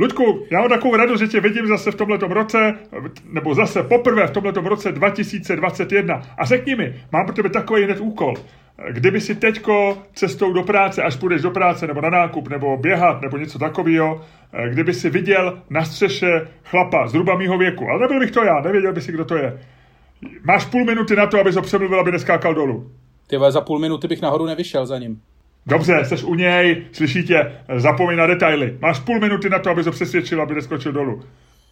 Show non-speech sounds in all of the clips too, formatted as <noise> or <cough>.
Luďku, já mám takovou radost, že tě vidím zase v tomto roce, nebo zase poprvé v tomto roce 2021. A řekni mi, mám pro tebe takový hned úkol. Kdyby si teďko cestou do práce, až půjdeš do práce, nebo na nákup, nebo běhat, nebo něco takového, kdyby si viděl na střeše chlapa zhruba mýho věku, ale nebyl bych to já, nevěděl by si, kdo to je. Máš půl minuty na to, abys ho přemluvil, aby neskákal dolů. Ty za půl minuty bych nahoru nevyšel za ním. Dobře, jsi u něj, slyšíte, zapomeň na detaily. Máš půl minuty na to, aby to přesvědčil, aby neskočil dolů.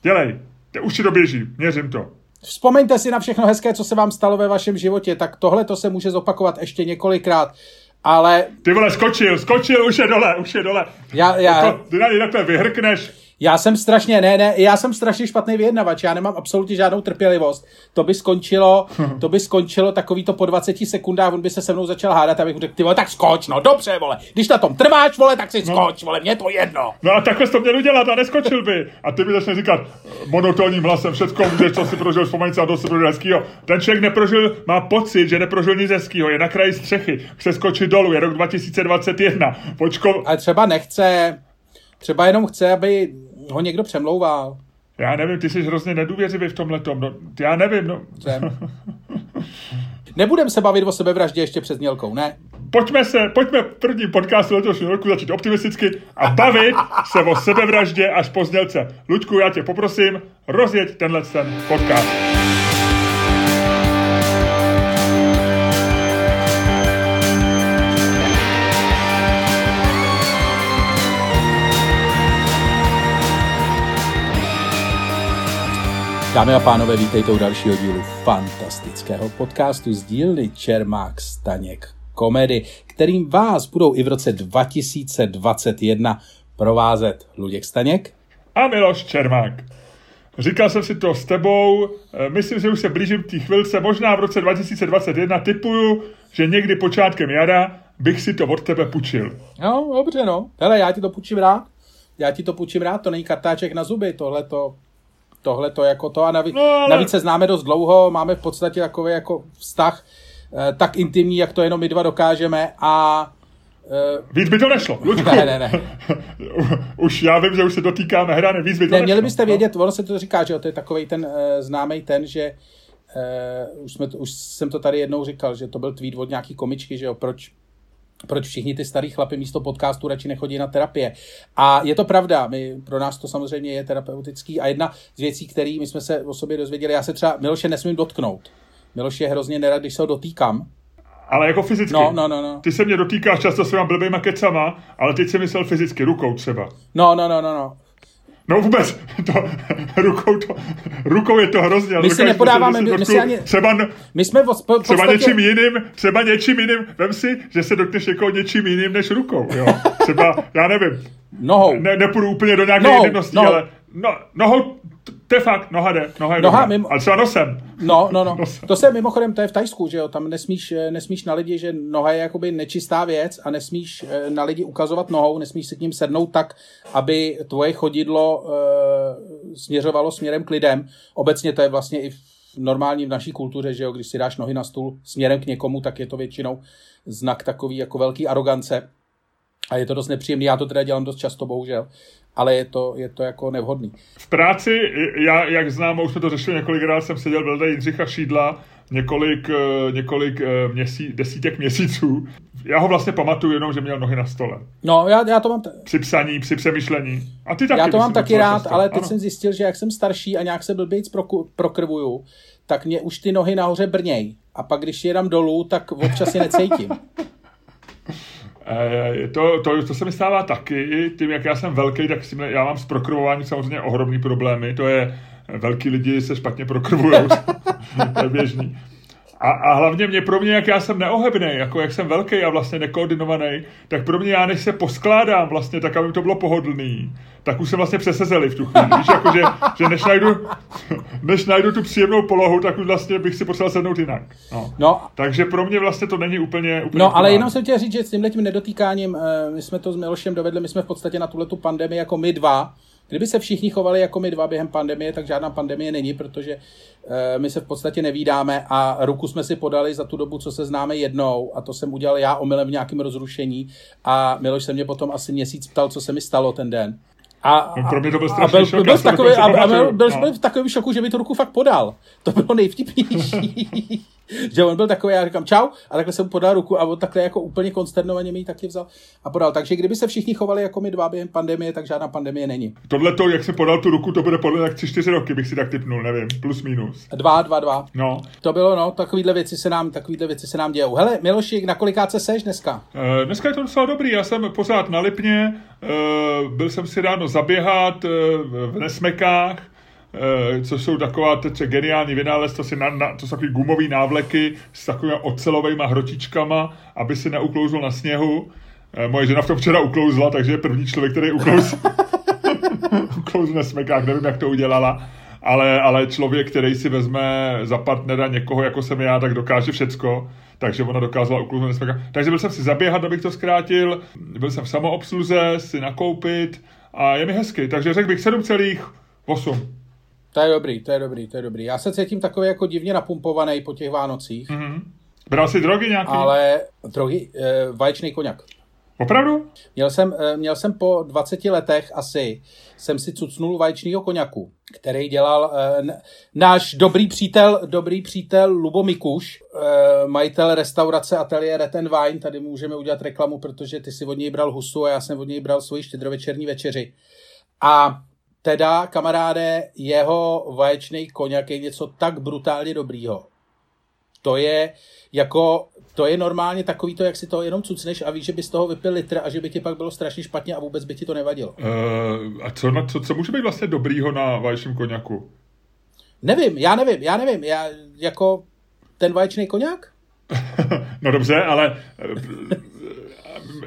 Dělej, už ti to běží, měřím to. Vzpomeňte si na všechno hezké, co se vám stalo ve vašem životě, tak tohle to se může zopakovat ještě několikrát. Ale... Ty vole, skočil, skočil, už je dole, už je dole. Já, já... To, ty na něj takhle vyhrkneš, já jsem strašně, ne, ne, já jsem strašně špatný vyjednavač, já nemám absolutně žádnou trpělivost. To by skončilo, to by skončilo takový to po 20 sekundách, on by se se mnou začal hádat, abych řekl, ty vole, tak skoč, no dobře, vole. Když na tom trváš, vole, tak si no. skoč, vole, mě to jedno. No a takhle jsi to měl udělat a neskočil by. A ty mi začne říkat monotónním hlasem, všechno můžeš, co si prožil, vzpomeň se a to si prožil hezkýho. Ten člověk neprožil, má pocit, že neprožil nic hezkýho, je na kraji střechy, chce skočit dolů, je rok 2021. Počko... Ale třeba nechce, třeba jenom chce, aby ho někdo přemlouval. Já nevím, ty jsi hrozně nedůvěřivý v tomhle tom. No, já nevím, no. <laughs> Nebudem se bavit o sebevraždě ještě před Mělkou, ne? Pojďme se, pojďme první podcast letošního roku začít optimisticky a bavit se o sebevraždě až po znělce. Luďku, já tě poprosím, rozjeď tenhle ten podcast. Dámy a pánové, vítejte u dalšího dílu fantastického podcastu z dílny Čermák Staněk komedy, kterým vás budou i v roce 2021 provázet Luděk Staněk a Miloš Čermák. Říkal jsem si to s tebou, eh, myslím, že už se blížím k té chvilce, možná v roce 2021 typuju, že někdy počátkem jara bych si to od tebe půjčil. No, dobře, no. Hele, já ti to půjčím rád. Já ti to půjčím rád, to není kartáček na zuby, tohle to tohle to jako to a navíc, no, ale... navíc se známe dost dlouho, máme v podstatě takový jako vztah eh, tak intimní, jak to jenom my dva dokážeme a Uh, víc by to nešlo, Luďku. <laughs> Ne, ne, ne. <laughs> už já vím, že už se dotýkáme hrané, víc by to ne, nešlo. Měli byste no. vědět, ono se to říká, že to je takový ten uh, známý ten, že uh, už, jsme, už jsem to tady jednou říkal, že to byl tweet od nějaký komičky, že jo, proč proč všichni ty starý chlapy místo podcastu radši nechodí na terapie. A je to pravda, my, pro nás to samozřejmě je terapeutický a jedna z věcí, které my jsme se o sobě dozvěděli, já se třeba Miloše nesmím dotknout. Miloš je hrozně nerad, když se ho dotýkám. Ale jako fyzicky. No, no, no, no. Ty se mě dotýkáš často svýma blbýma kecama, ale teď jsem myslel fyzicky, rukou třeba. No, no, no, no, no. No vůbec, to, <laughs> rukou, to, rukou je to hrozně. My si nepodáváme, my, my si ani, třeba, my jsme v, po, třeba něčím jiným, třeba něčím jiným, vem si, že se dotkneš jako něčím jiným než rukou, jo. Třeba, já nevím. Nohou. Ne, nepůjdu úplně do nějaké jednosti, ale no, nohou to je fakt, noha jde, noha je noha, mimo... ale třeba nosem. No, no, no. Nosem. To se mimochodem, to je v Tajsku, že jo, tam nesmíš, eh, nesmíš na lidi, že noha je jakoby nečistá věc a nesmíš eh, na lidi ukazovat nohou, nesmíš si k ním sednout tak, aby tvoje chodidlo uh, směřovalo směrem k lidem. Obecně to je vlastně i v normální v naší kultuře, že jo, když si dáš nohy na stůl směrem k někomu, tak je to většinou znak takový jako velký arogance. A je to dost nepříjemný, já to teda dělám dost často, bohužel ale je to, je to jako nevhodný. V práci, já, jak znám, už jsme to řešili několikrát, jsem seděl vedle Jindřicha Šídla několik, eh, několik eh, měsí, desítek měsíců. Já ho vlastně pamatuju jenom, že měl nohy na stole. No, já, já to mám... T- při psaní, při přemýšlení. A ty taky. Já to mám taky rád, ale teď ano. jsem zjistil, že jak jsem starší a nějak se blbějc proku, prokrvuju, tak mě už ty nohy nahoře brněj. A pak, když je dám dolů, tak občas je necítím. <laughs> Eh, to, to, to se mi stává taky, tím, jak já jsem velký, tak tím, já mám s prokrvováním samozřejmě ohromný problémy, to je, velký lidi se špatně prokrvují, <laughs> to je běžný. A, a hlavně mě pro mě, jak já jsem neohebný, jako jak jsem velký a vlastně nekoordinovaný, tak pro mě já než se poskládám vlastně tak, aby to bylo pohodlný, tak už jsem vlastně přesezeli v tu chvíli. Víš, jako, že, že než, najdu, <laughs> než najdu tu příjemnou polohu, tak už vlastně bych si potřeboval sednout jinak. No. No. Takže pro mě vlastně to není úplně, úplně No, ale jenom jsem chtěl říct, že s tímhle tím nedotýkáním, eh, my jsme to s Milošem dovedli, my jsme v podstatě na tuhle tu pandemii jako my dva, Kdyby se všichni chovali jako my dva během pandemie, tak žádná pandemie není, protože e, my se v podstatě nevídáme a ruku jsme si podali za tu dobu, co se známe jednou a to jsem udělal já omylem v nějakém rozrušení a Miloš se mě potom asi měsíc ptal, co se mi stalo ten den. A, no, pro mě to byl strašný byl, šok. Byl, takový, a, a byl, byl no. v takovém šoku, že mi tu ruku fakt podal. <laughs> To bylo nejvtipnější. že on byl takový, já říkám čau, a takhle jsem mu podal ruku a on takhle jako úplně konsternovaně mi ji taky vzal a podal. Takže kdyby se všichni chovali jako my dva během pandemie, tak žádná pandemie není. Tohle to, jak se podal tu ruku, to bude podle tak 3-4 roky, bych si tak typnul, nevím, plus minus. Dva, dva, dva. No. To bylo, no, takovýhle věci se nám, takovýhle věci se nám dějou. Hele, Miloši, na kolikáce seš dneska? Uh, dneska je to docela dobrý, já jsem pořád na Lipně, uh, byl jsem si ráno zaběhat uh, v Nesmekách, Eh, co jsou taková teď geniální vynález, to, si na, na, to jsou takový gumový návleky s takovými ocelovými hrotičkama, aby si neuklouzl na sněhu. Eh, moje žena v tom včera uklouzla, takže je první člověk, který uklouzl, <laughs> uklouzl na smekách, nevím, jak to udělala. Ale, ale člověk, který si vezme za partnera někoho, jako jsem já, tak dokáže všecko takže ona dokázala uklouznout. Takže byl jsem si zaběhat, abych to zkrátil, byl jsem v samoobsluze, si nakoupit a je mi hezky, takže řekl bych 7,8. To je dobrý, to je dobrý, to je dobrý. Já se cítím takový jako divně napumpovaný po těch Vánocích. Mm-hmm. Bral jsi drogy nějaký? Ale drogy, e, vaječný koněk. Opravdu? Měl jsem, e, měl jsem po 20 letech asi, jsem si cucnul vaječného koněku, který dělal e, náš dobrý přítel, dobrý přítel Lubo Mikuš, e, majitel restaurace Atelier Red Wine, tady můžeme udělat reklamu, protože ty si od něj bral husu a já jsem od něj bral svoji štědrovečerní večeři. A teda, kamaráde, jeho vaječný koněk je něco tak brutálně dobrýho. To je jako, to je normálně takový to, jak si to jenom cucneš a víš, že by z toho vypil litr a že by ti pak bylo strašně špatně a vůbec by ti to nevadilo. Uh, a co, na, co, co může být vlastně dobrýho na vaječném koněku? Nevím, já nevím, já nevím. Já jako ten vaječný koněk? <laughs> no dobře, ale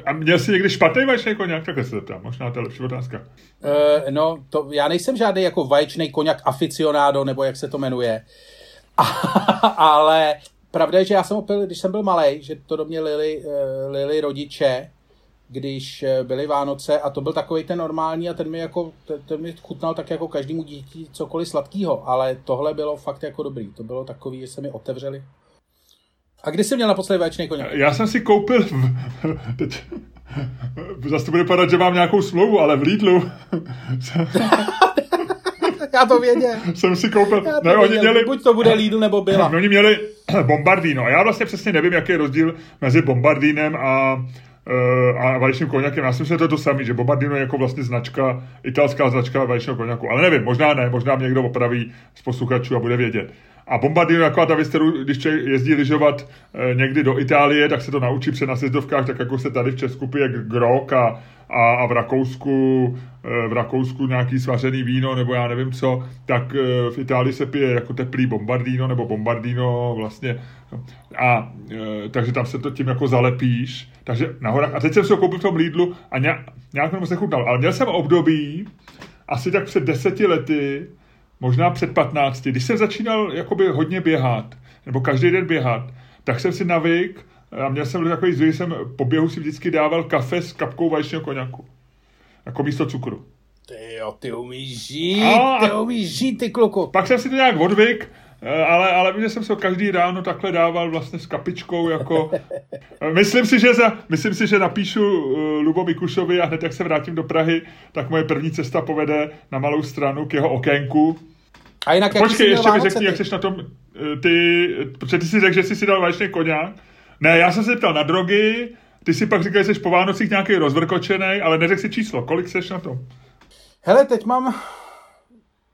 a měl jsi někdy špatný vaječný koněk? Takhle se zeptám, možná to je lepší otázka. Uh, no, to, já nejsem žádný jako vaječný koněk aficionádo, nebo jak se to jmenuje. <laughs> ale pravda je, že já jsem opil, když jsem byl malý, že to do mě lili, uh, lili rodiče, když eh, byly Vánoce a to byl takový ten normální a ten mi jako, ten, ten mi chutnal tak jako každému dítí cokoliv sladkého, ale tohle bylo fakt jako dobrý. To bylo takový, že se mi otevřeli a kdy jsi měl naposledy vaječný koně? Já jsem si koupil, v, teď, zase to bude padat, že mám nějakou smlouvu, ale v Lidlu. <laughs> Já to věděl. <laughs> Jsem si koupil. Já to ne, oni měli, Buď to bude Lidl nebo byla. No, oni měli <clears throat> Bombardino. A já vlastně přesně nevím, jaký je rozdíl mezi Bombardinem a Uh, a vaječným koněkem. Já si myslím, že to je to samé, že Bombardino je jako vlastně značka, italská značka vaječného koněku. Ale nevím, možná ne, možná mě někdo opraví z posluchačů a bude vědět. A Bombardino je taková ta věc, kterou, když jezdí lyžovat e, někdy do Itálie, tak se to naučí při nasjezdovkách, tak jako se tady v Česku pije grok a, a, a v Rakousku e, v Rakousku nějaký svařený víno, nebo já nevím co, tak e, v Itálii se pije jako teplý Bombardino, nebo Bombardino vlastně. A e, takže tam se to tím jako zalepíš. Takže na horách. A teď jsem se ho koupil v tom Lidlu a nějak, mi se chutnal. Ale měl jsem období, asi tak před deseti lety, možná před 15, když jsem začínal jakoby hodně běhat, nebo každý den běhat, tak jsem si navyk, a měl jsem takový zvyk, jsem po běhu si vždycky dával kafe s kapkou vaječného koněku. Jako místo cukru. Ty jo, ty umíš žít, a, ty umíš žít, ty kluku. Pak jsem si to nějak odvyk, eh, ale, ale že jsem se každý ráno takhle dával vlastně s kapičkou, jako... <laughs> myslím, si, že za, myslím si, že napíšu uh, Lubo Mikušovi a hned jak se vrátím do Prahy, tak moje první cesta povede na malou stranu k jeho okénku a jinak, Počkej, ještě mi řekni, jak jsi na tom, eh, ty, protože ty si řekl, že jsi si dal vážně koně. Ne, já jsem se ptal na drogy, ty si pak říkal, že jsi po Vánocích nějaký rozvrkočený, ale neřekl si číslo. Kolik jsi na tom? Hele, teď mám,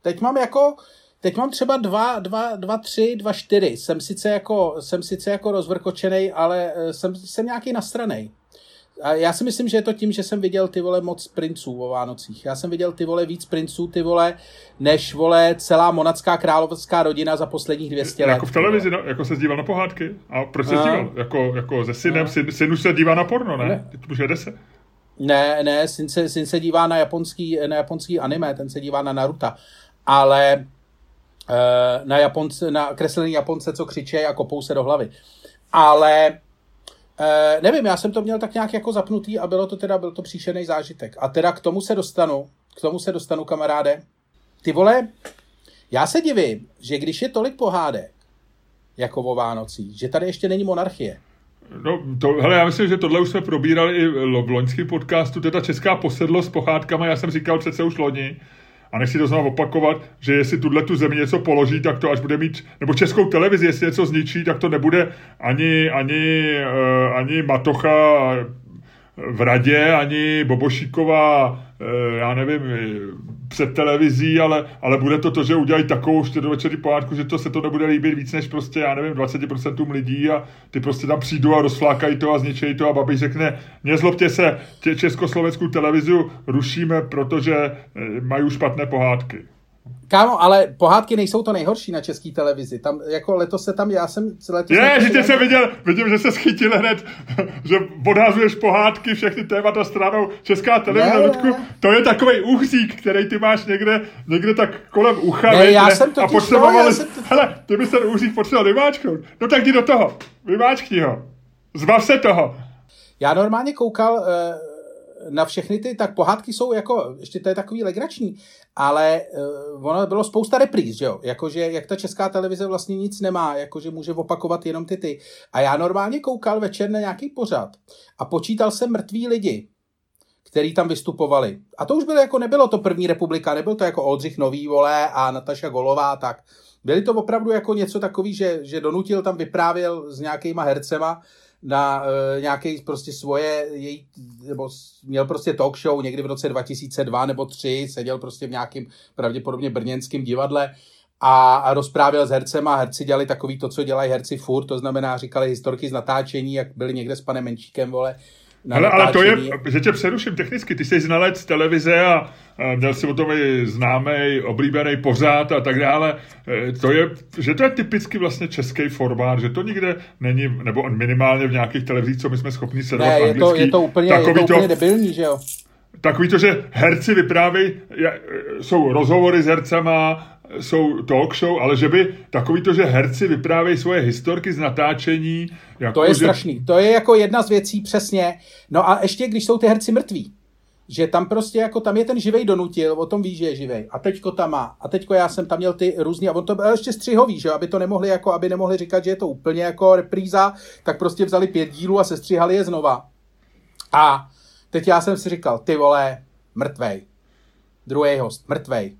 teď mám jako, teď mám třeba dva, dva, dva, tři, dva, čtyři. Jsem sice jako, jsem sice jako rozvrkočený, ale eh, jsem, jsem nějaký nastranej. A já si myslím, že je to tím, že jsem viděl ty vole moc princů o Vánocích. Já jsem viděl ty vole víc princů, ty vole, než vole celá monacká královská rodina za posledních 200 let. Jako v televizi, no, jako se díval na pohádky. A proč se díval? Jako, jako ze synem, syn, syn už se dívá na porno, ne? ne. Teď už jede se. Ne, ne, syn se, syn se dívá na japonský, na japonský anime, ten se dívá na Naruto. Ale eh, na, Japonce, na kreslený Japonce, co křičí a kopou se do hlavy. Ale Uh, nevím, já jsem to měl tak nějak jako zapnutý a bylo to teda, byl to příšerný zážitek. A teda k tomu se dostanu, k tomu se dostanu, kamaráde. Ty vole, já se divím, že když je tolik pohádek, jako o Vánocích, že tady ještě není monarchie. No, to, hele, já myslím, že tohle už jsme probírali i v loňském podcastu, teda česká posedlost s pohádkama, já jsem říkal přece už loni, a nechci to znovu opakovat, že jestli tuhle tu zemi něco položí, tak to až bude mít, nebo českou televizi, jestli něco zničí, tak to nebude ani, ani, uh, ani Matocha v radě, ani Bobošíková, eh, já nevím, před televizí, ale, ale bude to to, že udělají takovou štědrovečerní pohádku, že to se to nebude líbit víc než prostě, já nevím, 20% lidí a ty prostě tam přijdou a rozflákají to a zničejí to a Babiš řekne, nezlobte se, československou televizi rušíme, protože eh, mají špatné pohádky. Kámo, ale pohádky nejsou to nejhorší na české televizi. Tam, jako letos se tam, já jsem letos... Je, že tě se viděl, vidím, že se schytil hned, <laughs> že odhazuješ pohádky, všechny témata stranou. Česká televize, ne, Ludku, ne. to je takový uhřík, který ty máš někde, někde tak kolem ucha. Ne, já ne, jsem to a potřebovali, to... hele, ty bys ten uhřík potřeboval vymáčknout. No tak jdi do toho, vymáčkni ho. Zbav se toho. Já normálně koukal, uh na všechny ty, tak pohádky jsou jako, ještě to je takový legrační, ale uh, ono bylo spousta repríz, že jo, jakože jak ta česká televize vlastně nic nemá, jakože může opakovat jenom ty ty. A já normálně koukal večer na nějaký pořad a počítal jsem mrtví lidi, který tam vystupovali. A to už bylo jako, nebylo to první republika, nebyl to jako Oldřich Nový, vole, a Nataša Golová, tak. Byli to opravdu jako něco takový, že, že donutil tam vyprávěl s nějakýma hercema, na uh, nějaké prostě svoje, její, nebo měl prostě talk show někdy v roce 2002 nebo 3, seděl prostě v nějakém pravděpodobně brněnském divadle a, a rozprávěl s hercem a herci dělali takový to, co dělají herci furt, to znamená říkali historky z natáčení, jak byli někde s panem Menčíkem, vole, na ale, ale to je, že tě přeruším technicky, ty jsi znalec televize a, měl si o tom i známý, oblíbený pořád a tak dále. E, to je, že to je typicky vlastně český formát, že to nikde není, nebo minimálně v nějakých televizích, co my jsme schopni sledovat ne, je to, je to úplně, je to úplně debilní, že jo? Takový to, že herci vyprávějí, jsou rozhovory s hercema, jsou talk show, ale že by takový to, že herci vyprávějí svoje historky z natáčení. Jako to je že... strašný. To je jako jedna z věcí přesně. No a ještě, když jsou ty herci mrtví, že tam prostě jako tam je ten živej donutil, o tom ví, že je živej. A teďko tam má. A teďko já jsem tam měl ty různý, a on to byl ještě střihový, že aby to nemohli jako, aby nemohli říkat, že je to úplně jako repríza, tak prostě vzali pět dílů a sestřihali je znova. A teď já jsem si říkal, ty vole, mrtvej. Druhý host, mrtvej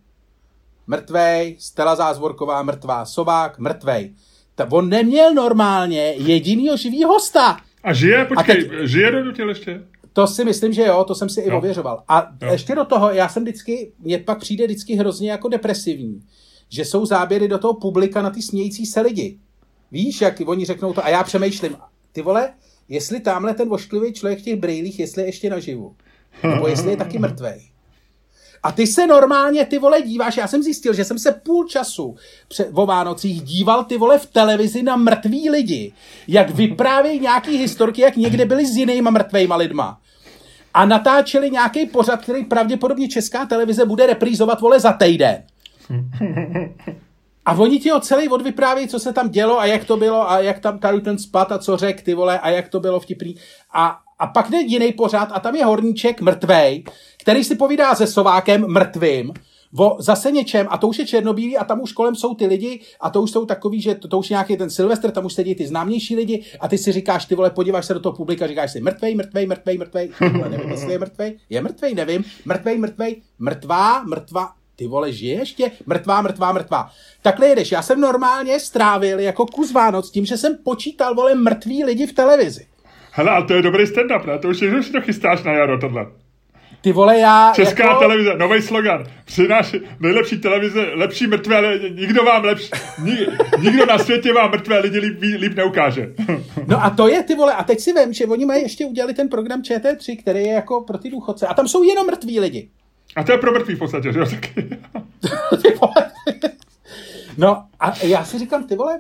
mrtvej, Stella Zázvorková mrtvá, Sovák mrtvej. Ta, on neměl normálně jedinýho živý hosta. A žije, počkej, a teď, žije do ještě? To si myslím, že jo, to jsem si no. i ověřoval. A jo. ještě do toho, já jsem vždycky, mě pak přijde vždycky hrozně jako depresivní, že jsou záběry do toho publika na ty smějící se lidi. Víš, jak oni řeknou to a já přemýšlím, ty vole, jestli tamhle ten vošklivý člověk v těch brýlích, jestli je ještě naživu. Nebo jestli je taky mrtvej. A ty se normálně, ty vole, díváš, já jsem zjistil, že jsem se půl času před, o Vánocích díval ty vole v televizi na mrtví lidi, jak vyprávějí nějaký historky, jak někde byli s jinýma mrtvejma lidma. A natáčeli nějaký pořad, který pravděpodobně česká televize bude reprízovat, vole, za týden. <laughs> A oni ti ho celý odvyprávějí, co se tam dělo a jak to bylo a jak tam tady ten spad a co řek, ty vole, a jak to bylo vtipný. A, a pak jde jiný pořád a tam je horníček mrtvej, který si povídá se Sovákem mrtvým, o zase něčem a to už je černobílý a tam už kolem jsou ty lidi a to už jsou takový, že to, to už je nějaký ten Silvestr, tam už sedí ty známější lidi a ty si říkáš, ty vole, podíváš se do toho publika, říkáš si mrtvej, mrtvej, mrtvej, mrtvej, vole, nevím, jestli je mrtvej, je mrtvej, nevím, mrtvej, mrtvej, mrtvá, mrtvá, ty vole, žije ještě? Mrtvá, mrtvá, mrtvá. Takhle jedeš. Já jsem normálně strávil jako kus Vánoc tím, že jsem počítal, vole, mrtví lidi v televizi. Hele, a to je dobrý stand-up, ne? To už je, že to chystáš na jaro, tohle. Ty vole, já... Česká jako... televize, nový slogan. Přináš nejlepší televize, lepší mrtvé, ale nikdo vám lepší... nikdo na světě vám mrtvé lidi líp, líp neukáže. no a to je, ty vole, a teď si vím, že oni mají ještě udělali ten program ČT3, který je jako pro ty důchodce. A tam jsou jenom mrtví lidi. A to je pro mrtvý v podstatě, že jo? Taky. <laughs> no a já si říkám, ty vole,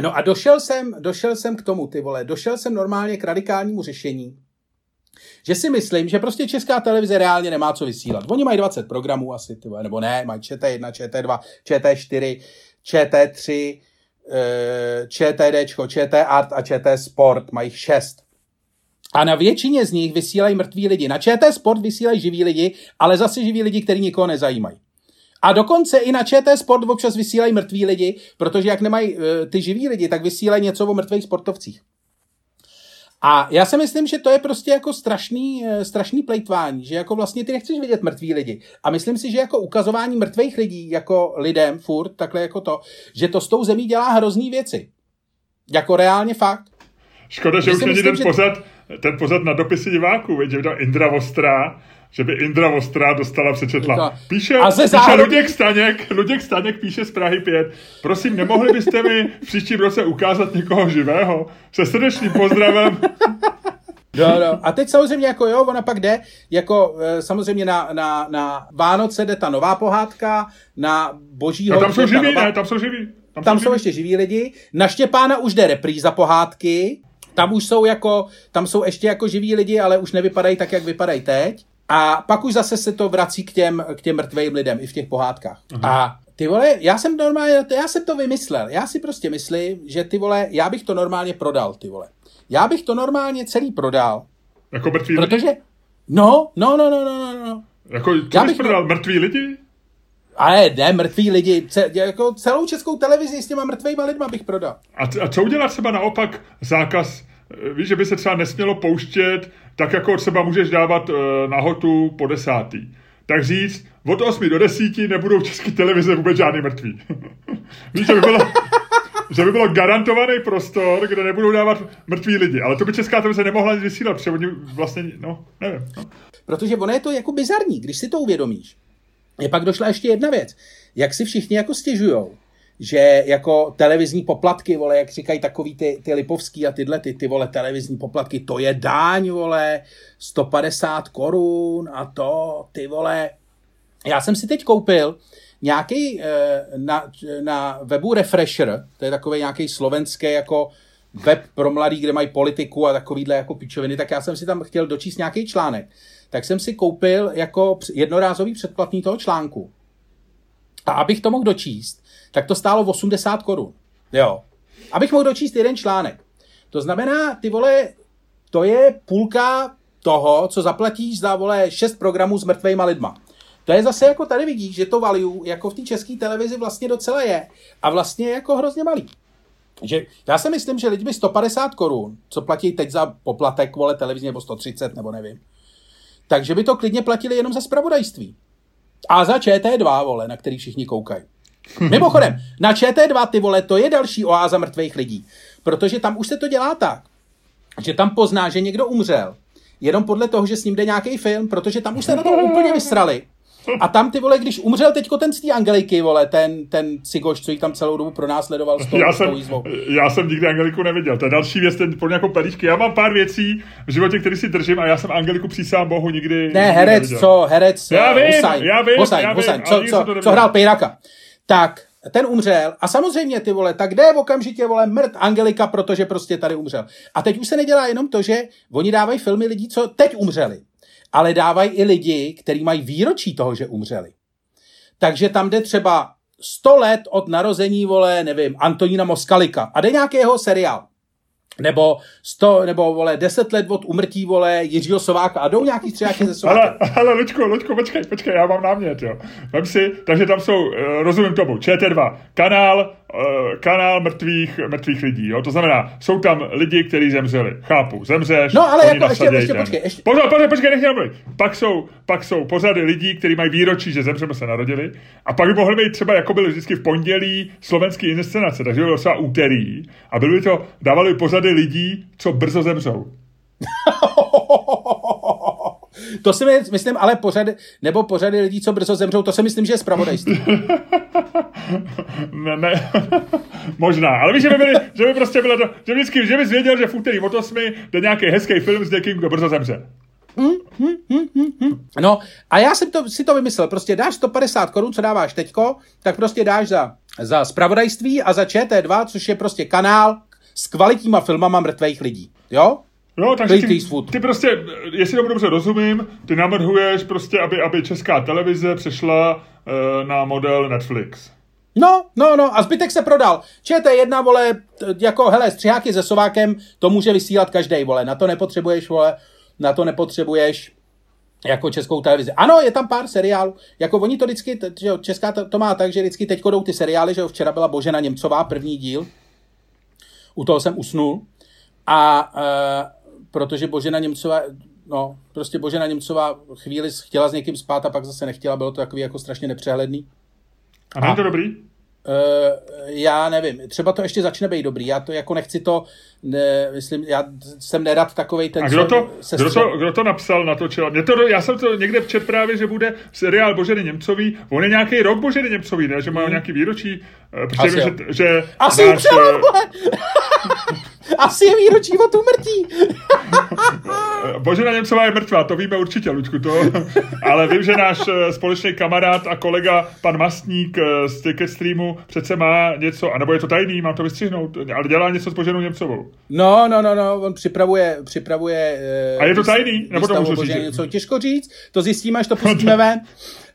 No a došel jsem, došel jsem k tomu, ty vole, došel jsem normálně k radikálnímu řešení, že si myslím, že prostě česká televize reálně nemá co vysílat. Oni mají 20 programů asi, ty vole, nebo ne, mají ČT1, ČT2, ČT4, ČT3, ČTD, ČT Art a ČT Sport, mají 6. A na většině z nich vysílají mrtví lidi. Na ČT Sport vysílají živí lidi, ale zase živí lidi, kteří nikoho nezajímají. A dokonce i na ČT Sport občas vysílají mrtví lidi, protože jak nemají uh, ty živí lidi, tak vysílají něco o mrtvých sportovcích. A já si myslím, že to je prostě jako strašný, eh, strašný plejtvání, že jako vlastně ty nechceš vidět mrtví lidi. A myslím si, že jako ukazování mrtvých lidí jako lidem furt, takhle jako to, že to s tou zemí dělá hrozný věci. Jako reálně fakt. Škoda, že, už není ten, že... pořad, ten pořad na dopisy diváků, že by to Indra Vostrá, že by Indra Vostrá dostala přečetla. Píše, a ze píše Luděk Staněk, Luděk Staněk píše z Prahy 5. Prosím, nemohli byste mi v příštím roce ukázat někoho živého? Se srdečným pozdravem. No, no. A teď samozřejmě jako jo, ona pak jde, jako e, samozřejmě na, na, na Vánoce jde ta nová pohádka, na Božího... No, tam jsou živí, nová... ne, tam jsou živí. Tam, tam jsou, jsou ještě živí lidi. Na Štěpána už jde repríza pohádky. Tam už jsou jako, tam jsou ještě jako živí lidi, ale už nevypadají tak, jak vypadají teď. A pak už zase se to vrací k těm, k těm mrtvým lidem i v těch pohádkách. Aha. A ty vole, já jsem normálně, já jsem to vymyslel. Já si prostě myslím, že ty vole, já bych to normálně prodal, ty vole. Já bych to normálně celý prodal. Jako mrtví Protože, no, no, no, no, no, no. Jako, co já bych prodal, mrtví lidi? Ale ne, mrtví lidi. Ce, jako celou českou televizi s těma mrtvýma lidma bych prodal. A, a co udělat třeba naopak zákaz, eh, víš, že by se třeba nesmělo pouštět, tak jako třeba můžeš dávat uh, nahotu po desátý. Tak říct, od 8 do 10 nebudou v české televize vůbec žádný mrtví. <laughs> víš, že by bylo... <laughs> že by bylo garantovaný prostor, kde nebudou dávat mrtví lidi. Ale to by česká televize nemohla nic vysílat, protože oni vlastně, no, nevím. No. Protože ono je to jako bizarní, když si to uvědomíš. Je pak došla ještě jedna věc. Jak si všichni jako stěžujou, že jako televizní poplatky, vole, jak říkají takový ty, ty lipovský a tyhle ty, ty, vole, televizní poplatky, to je dáň, vole, 150 korun a to, ty, vole. Já jsem si teď koupil nějaký eh, na, na webu Refresher, to je takový nějaký slovenský jako web pro mladý, kde mají politiku a takovýhle jako pičoviny, tak já jsem si tam chtěl dočíst nějaký článek tak jsem si koupil jako jednorázový předplatný toho článku. A abych to mohl dočíst, tak to stálo 80 korun. Jo. Abych mohl dočíst jeden článek. To znamená, ty vole, to je půlka toho, co zaplatíš za, vole, šest programů s mrtvejma lidma. To je zase jako tady vidíš, že to value jako v té české televizi vlastně docela je. A vlastně je jako hrozně malý. Že já si myslím, že lidi by 150 korun, co platí teď za poplatek, vole, televizně, nebo 130, nebo nevím, takže by to klidně platili jenom za spravodajství. A za ČT2, vole, na který všichni koukají. <laughs> Mimochodem, na ČT2, ty vole, to je další oáza mrtvých lidí. Protože tam už se to dělá tak, že tam pozná, že někdo umřel, jenom podle toho, že s ním jde nějaký film, protože tam už se na to úplně vysrali. A tam ty vole, když umřel teďko ten z té Angeliky, vole, ten, ten cigoš, co jí tam celou dobu pronásledoval s tou, já jsem, tou Já jsem nikdy Angeliku neviděl. To je další věc, ten podle jako pelíšky. Já mám pár věcí v životě, který si držím a já jsem Angeliku přísám bohu nikdy Ne, herec, neviděl. co, herec, já vím, Husajn, já vím, Husajn, já Husajn, vím, co, co, co, hrál Pejraka. Tak, ten umřel a samozřejmě ty vole, tak jde okamžitě vole mrt Angelika, protože prostě tady umřel. A teď už se nedělá jenom to, že oni dávají filmy lidí, co teď umřeli, ale dávají i lidi, kteří mají výročí toho, že umřeli. Takže tam jde třeba 100 let od narození, vole, nevím, Antonína Moskalika a jde nějaký jeho seriál. Nebo 100, nebo vole, 10 let od umrtí, vole, Jiřího Sováka a jdou nějaký střiháky ze Sováka. Ale, ale Luďko, Luďko, počkej, počkej, já mám námět, jo. Vem si, takže tam jsou, eh, rozumím tomu, ČT2, kanál, kanál mrtvých, mrtvých lidí. Jo? To znamená, jsou tam lidi, kteří zemřeli. Chápu, zemřeš, No ale jako ještě, ještě, počkej, ještě. Pozor, pozor, počkej, nechci Pak jsou, pak jsou pořady lidí, kteří mají výročí, že zemřeme se narodili. A pak by mohly být třeba, jako byly vždycky v pondělí, slovenský inscenace, takže by bylo třeba úterý. A byly by to, dávali pořady lidí, co brzo zemřou. <laughs> To si myslím, ale pořady, nebo pořady lidí, co brzo zemřou, to si myslím, že je zpravodajství. ne, ne. <laughs> Možná, ale víš, že by, byli, že by prostě bylo to, že vždycky, že bys věděl, že v úterý od 8 jde nějaký hezký film s někým, kdo brzo zemře. Hmm, hmm, hmm. No a já jsem to, si to vymyslel, prostě dáš 150 korun, co dáváš teďko, tak prostě dáš za, za spravodajství a za ČT2, což je prostě kanál s kvalitníma filmama mrtvých lidí, jo? Jo, takže ty, ty prostě, jestli tomu dobře rozumím, ty navrhuješ prostě, aby, aby česká televize přešla uh, na model Netflix. No, no, no, a zbytek se prodal. ČT1, vole, jako, hele, střiháky se Sovákem, to může vysílat každý, vole, na to nepotřebuješ, vole, na to nepotřebuješ jako českou televizi. Ano, je tam pár seriálů, jako oni to vždycky, že česká to, to má tak, že vždycky teď jdou ty seriály, že včera byla Božena Němcová, první díl, u toho jsem usnul, a uh, protože Božena Němcová, no, prostě Božena Němcová chvíli chtěla s někým spát a pak zase nechtěla, bylo to takový jako strašně nepřehledný. A není to dobrý? Uh, já nevím, třeba to ještě začne být dobrý, já to jako nechci to, ne, myslím, já jsem nerad takovej ten... A kdo to, se kdo to, kdo to napsal, natočil? Mě to, já jsem to někde včet právě, že bude seriál Boženy Němcový, on je nějaký rok Boženy Němcový, ne? že má hmm. nějaký výročí, eh, protože Asi, že, že Asi náš, <laughs> Asi je výročí od úmrtí. <laughs> Božena Němcová je mrtvá, to víme určitě, Lučku, to. Ale vím, že náš eh, společný kamarád a kolega, pan Mastník eh, z Ticket Streamu, přece má něco, anebo je to tajný, mám to vystřihnout, ale dělá něco s Boženou Němcovou. No, no, no, no, on připravuje, připravuje uh, A je to tajný? Nebo to můžu říct? Něco těžko říct, to zjistíme, až to pustíme ven.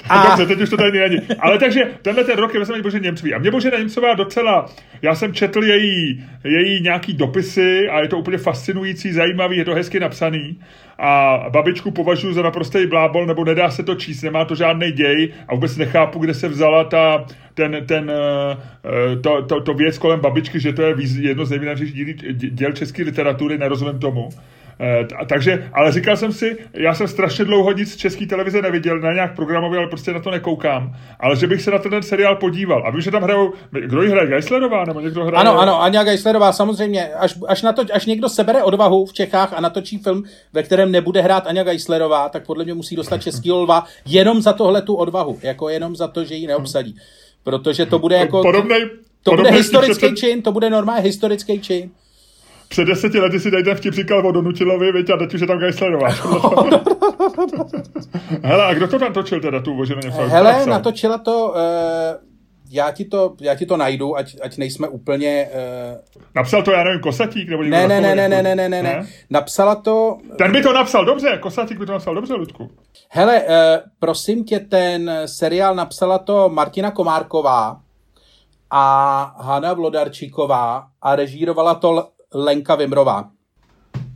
A... Dobře, teď už to tady není. Ale takže tenhle ten rok je vezme Bože Němcový. A mě Bože Němcová docela, já jsem četl její, její nějaký dopisy a je to úplně fascinující, zajímavý, je to hezky napsaný. A babičku považuji za naprostý blábol, nebo nedá se to číst, nemá to žádný děj a vůbec nechápu, kde se vzala ta, ten, ten, eh, to, to, to věc kolem babičky, že to je jedno z nejvýznamnějších děl české literatury, nerozumím tomu. Eh, takže, ale říkal jsem si, já jsem strašně dlouho nic z české televize neviděl, na nějak programově, ale prostě na to nekoukám. Ale že bych se na ten seriál podíval. A vím, že tam hrajou, kdo ji hraje, Geislerová nebo někdo hraje? Ano, ano, Anja Geislerová, samozřejmě. Až, až, na to, až někdo sebere odvahu v Čechách a natočí film, ve kterém nebude hrát Anja Geislerová, tak podle mě musí dostat český lva jenom za tohle tu odvahu, jako jenom za to, že ji neobsadí. Protože to bude jako... Podobnej, to bude historický čin, to bude normálně historický čin před deseti lety si dejte vtip říkal o Donutilovi, viď, a teď už je tam Geislerová. <laughs> Hele, a kdo to tam točil teda, tu uvoženou Hele, napsal? natočila to, uh, já, ti to, já ti to najdu, ať, ať nejsme úplně... Uh... Napsal to, já nevím, Kosatík? Nebo ne, ne, ne, ne, ne, ne, ne, ne, ne. Napsala to... Ten by to napsal dobře, Kosatík by to napsal dobře, Ludku. Hele, uh, prosím tě, ten seriál napsala to Martina Komárková a Hana Vlodarčíková a režírovala to Lenka Vimrová.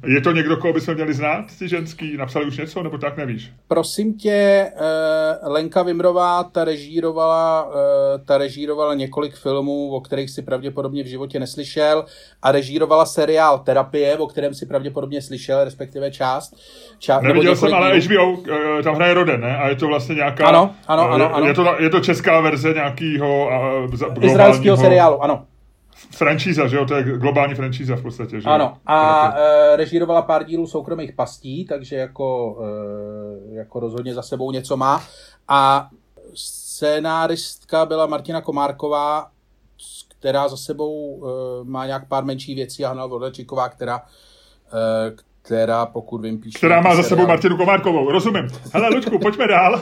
Je to někdo, koho bychom měli znát, ty ženský? Napsali už něco, nebo tak nevíš? Prosím tě, uh, Lenka Vimrová, ta režírovala, uh, ta režírovala několik filmů, o kterých si pravděpodobně v životě neslyšel a režírovala seriál Terapie, o kterém si pravděpodobně slyšel, respektive část. část Neviděl jsem, ale HBO, uh, tam hraje Roden, ne? A je to vlastně nějaká... Ano, ano, ano. ano. Je, to, je to česká verze nějakého Izraelského seriálu, ano franšíza, že jo, to je globální franšíza v podstatě, že Ano, a e, režírovala pár dílů soukromých pastí, takže jako, e, jako rozhodně za sebou něco má. A scénáristka byla Martina Komárková, která za sebou e, má nějak pár menší věcí a Hanna která, e, která, pokud vím, píše... Která má za sebou Martinu Komárkovou, rozumím. Hele, Lučku, pojďme dál.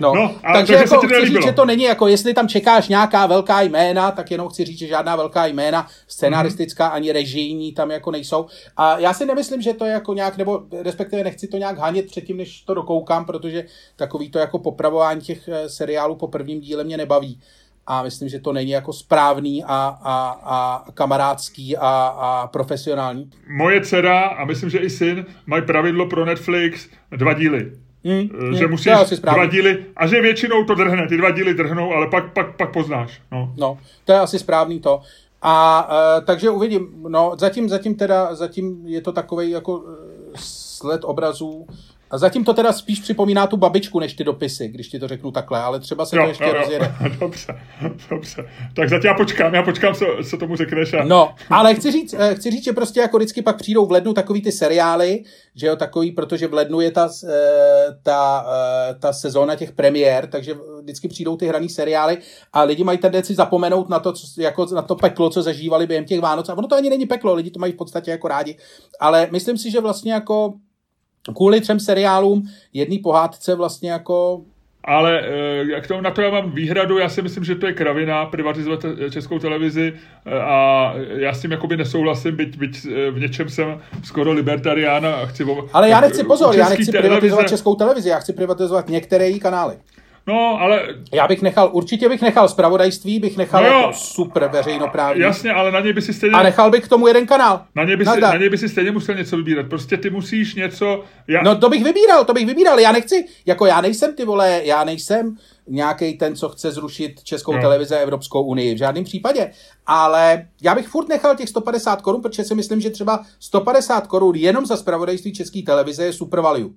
No, no a takže, jako, se chci říct, že to není jako, jestli tam čekáš nějaká velká jména, tak jenom chci říct, že žádná velká jména, scenaristická ani režijní tam jako nejsou. A já si nemyslím, že to je jako nějak, nebo respektive nechci to nějak hanit předtím, než to dokoukám, protože takový to jako popravování těch eh, seriálů po prvním díle mě nebaví a myslím, že to není jako správný a, a, a kamarádský a, a profesionální. Moje dcera a myslím, že i syn mají pravidlo pro Netflix dva díly. Hmm, že hmm, musíš dva díly, a že většinou to drhne, ty dva díly drhnou, ale pak, pak, pak poznáš. No. no, to je asi správný to. A uh, takže uvidím, no zatím, zatím teda, zatím je to takový jako uh, sled obrazů, a zatím to teda spíš připomíná tu babičku, než ty dopisy, když ti to řeknu takhle, ale třeba se jo, to ještě jo, rozjede. <laughs> Dobře, dobře. Tak zatím já počkám, já počkám, co, co tomu řekneš. A... No, ale chci říct, eh, chci říct, že prostě jako vždycky pak přijdou v lednu takový ty seriály, že jo, takový, protože v lednu je ta, eh, ta, eh, ta sezóna těch premiér, takže vždycky přijdou ty hraný seriály a lidi mají tendenci zapomenout na to, co, jako na to peklo, co zažívali během těch Vánoc. A ono to ani není peklo, lidi to mají v podstatě jako rádi. Ale myslím si, že vlastně jako kvůli třem seriálům, jedný pohádce vlastně jako ale eh, jak to, na to já mám výhradu, já si myslím, že to je kravina privatizovat českou televizi eh, a já s tím jakoby nesouhlasím, byť, byť eh, v něčem jsem skoro libertarián a chci... Ale já nechci, pozor, já nechci televize... privatizovat českou televizi, já chci privatizovat některé její kanály. No, ale... Já bych nechal, určitě bych nechal zpravodajství, bych nechal no jako super veřejnoprávní. Jasně, ale na něj by si stejně... A nechal bych k tomu jeden kanál. Na něj by, si, na něj by si stejně musel něco vybírat. Prostě ty musíš něco... Já... No to bych vybíral, to bych vybíral. Já nechci, jako já nejsem ty vole, já nejsem nějaký ten, co chce zrušit Českou no. televizi a Evropskou unii. V žádném případě. Ale já bych furt nechal těch 150 korun, protože si myslím, že třeba 150 korun jenom za spravodajství České televize je super value.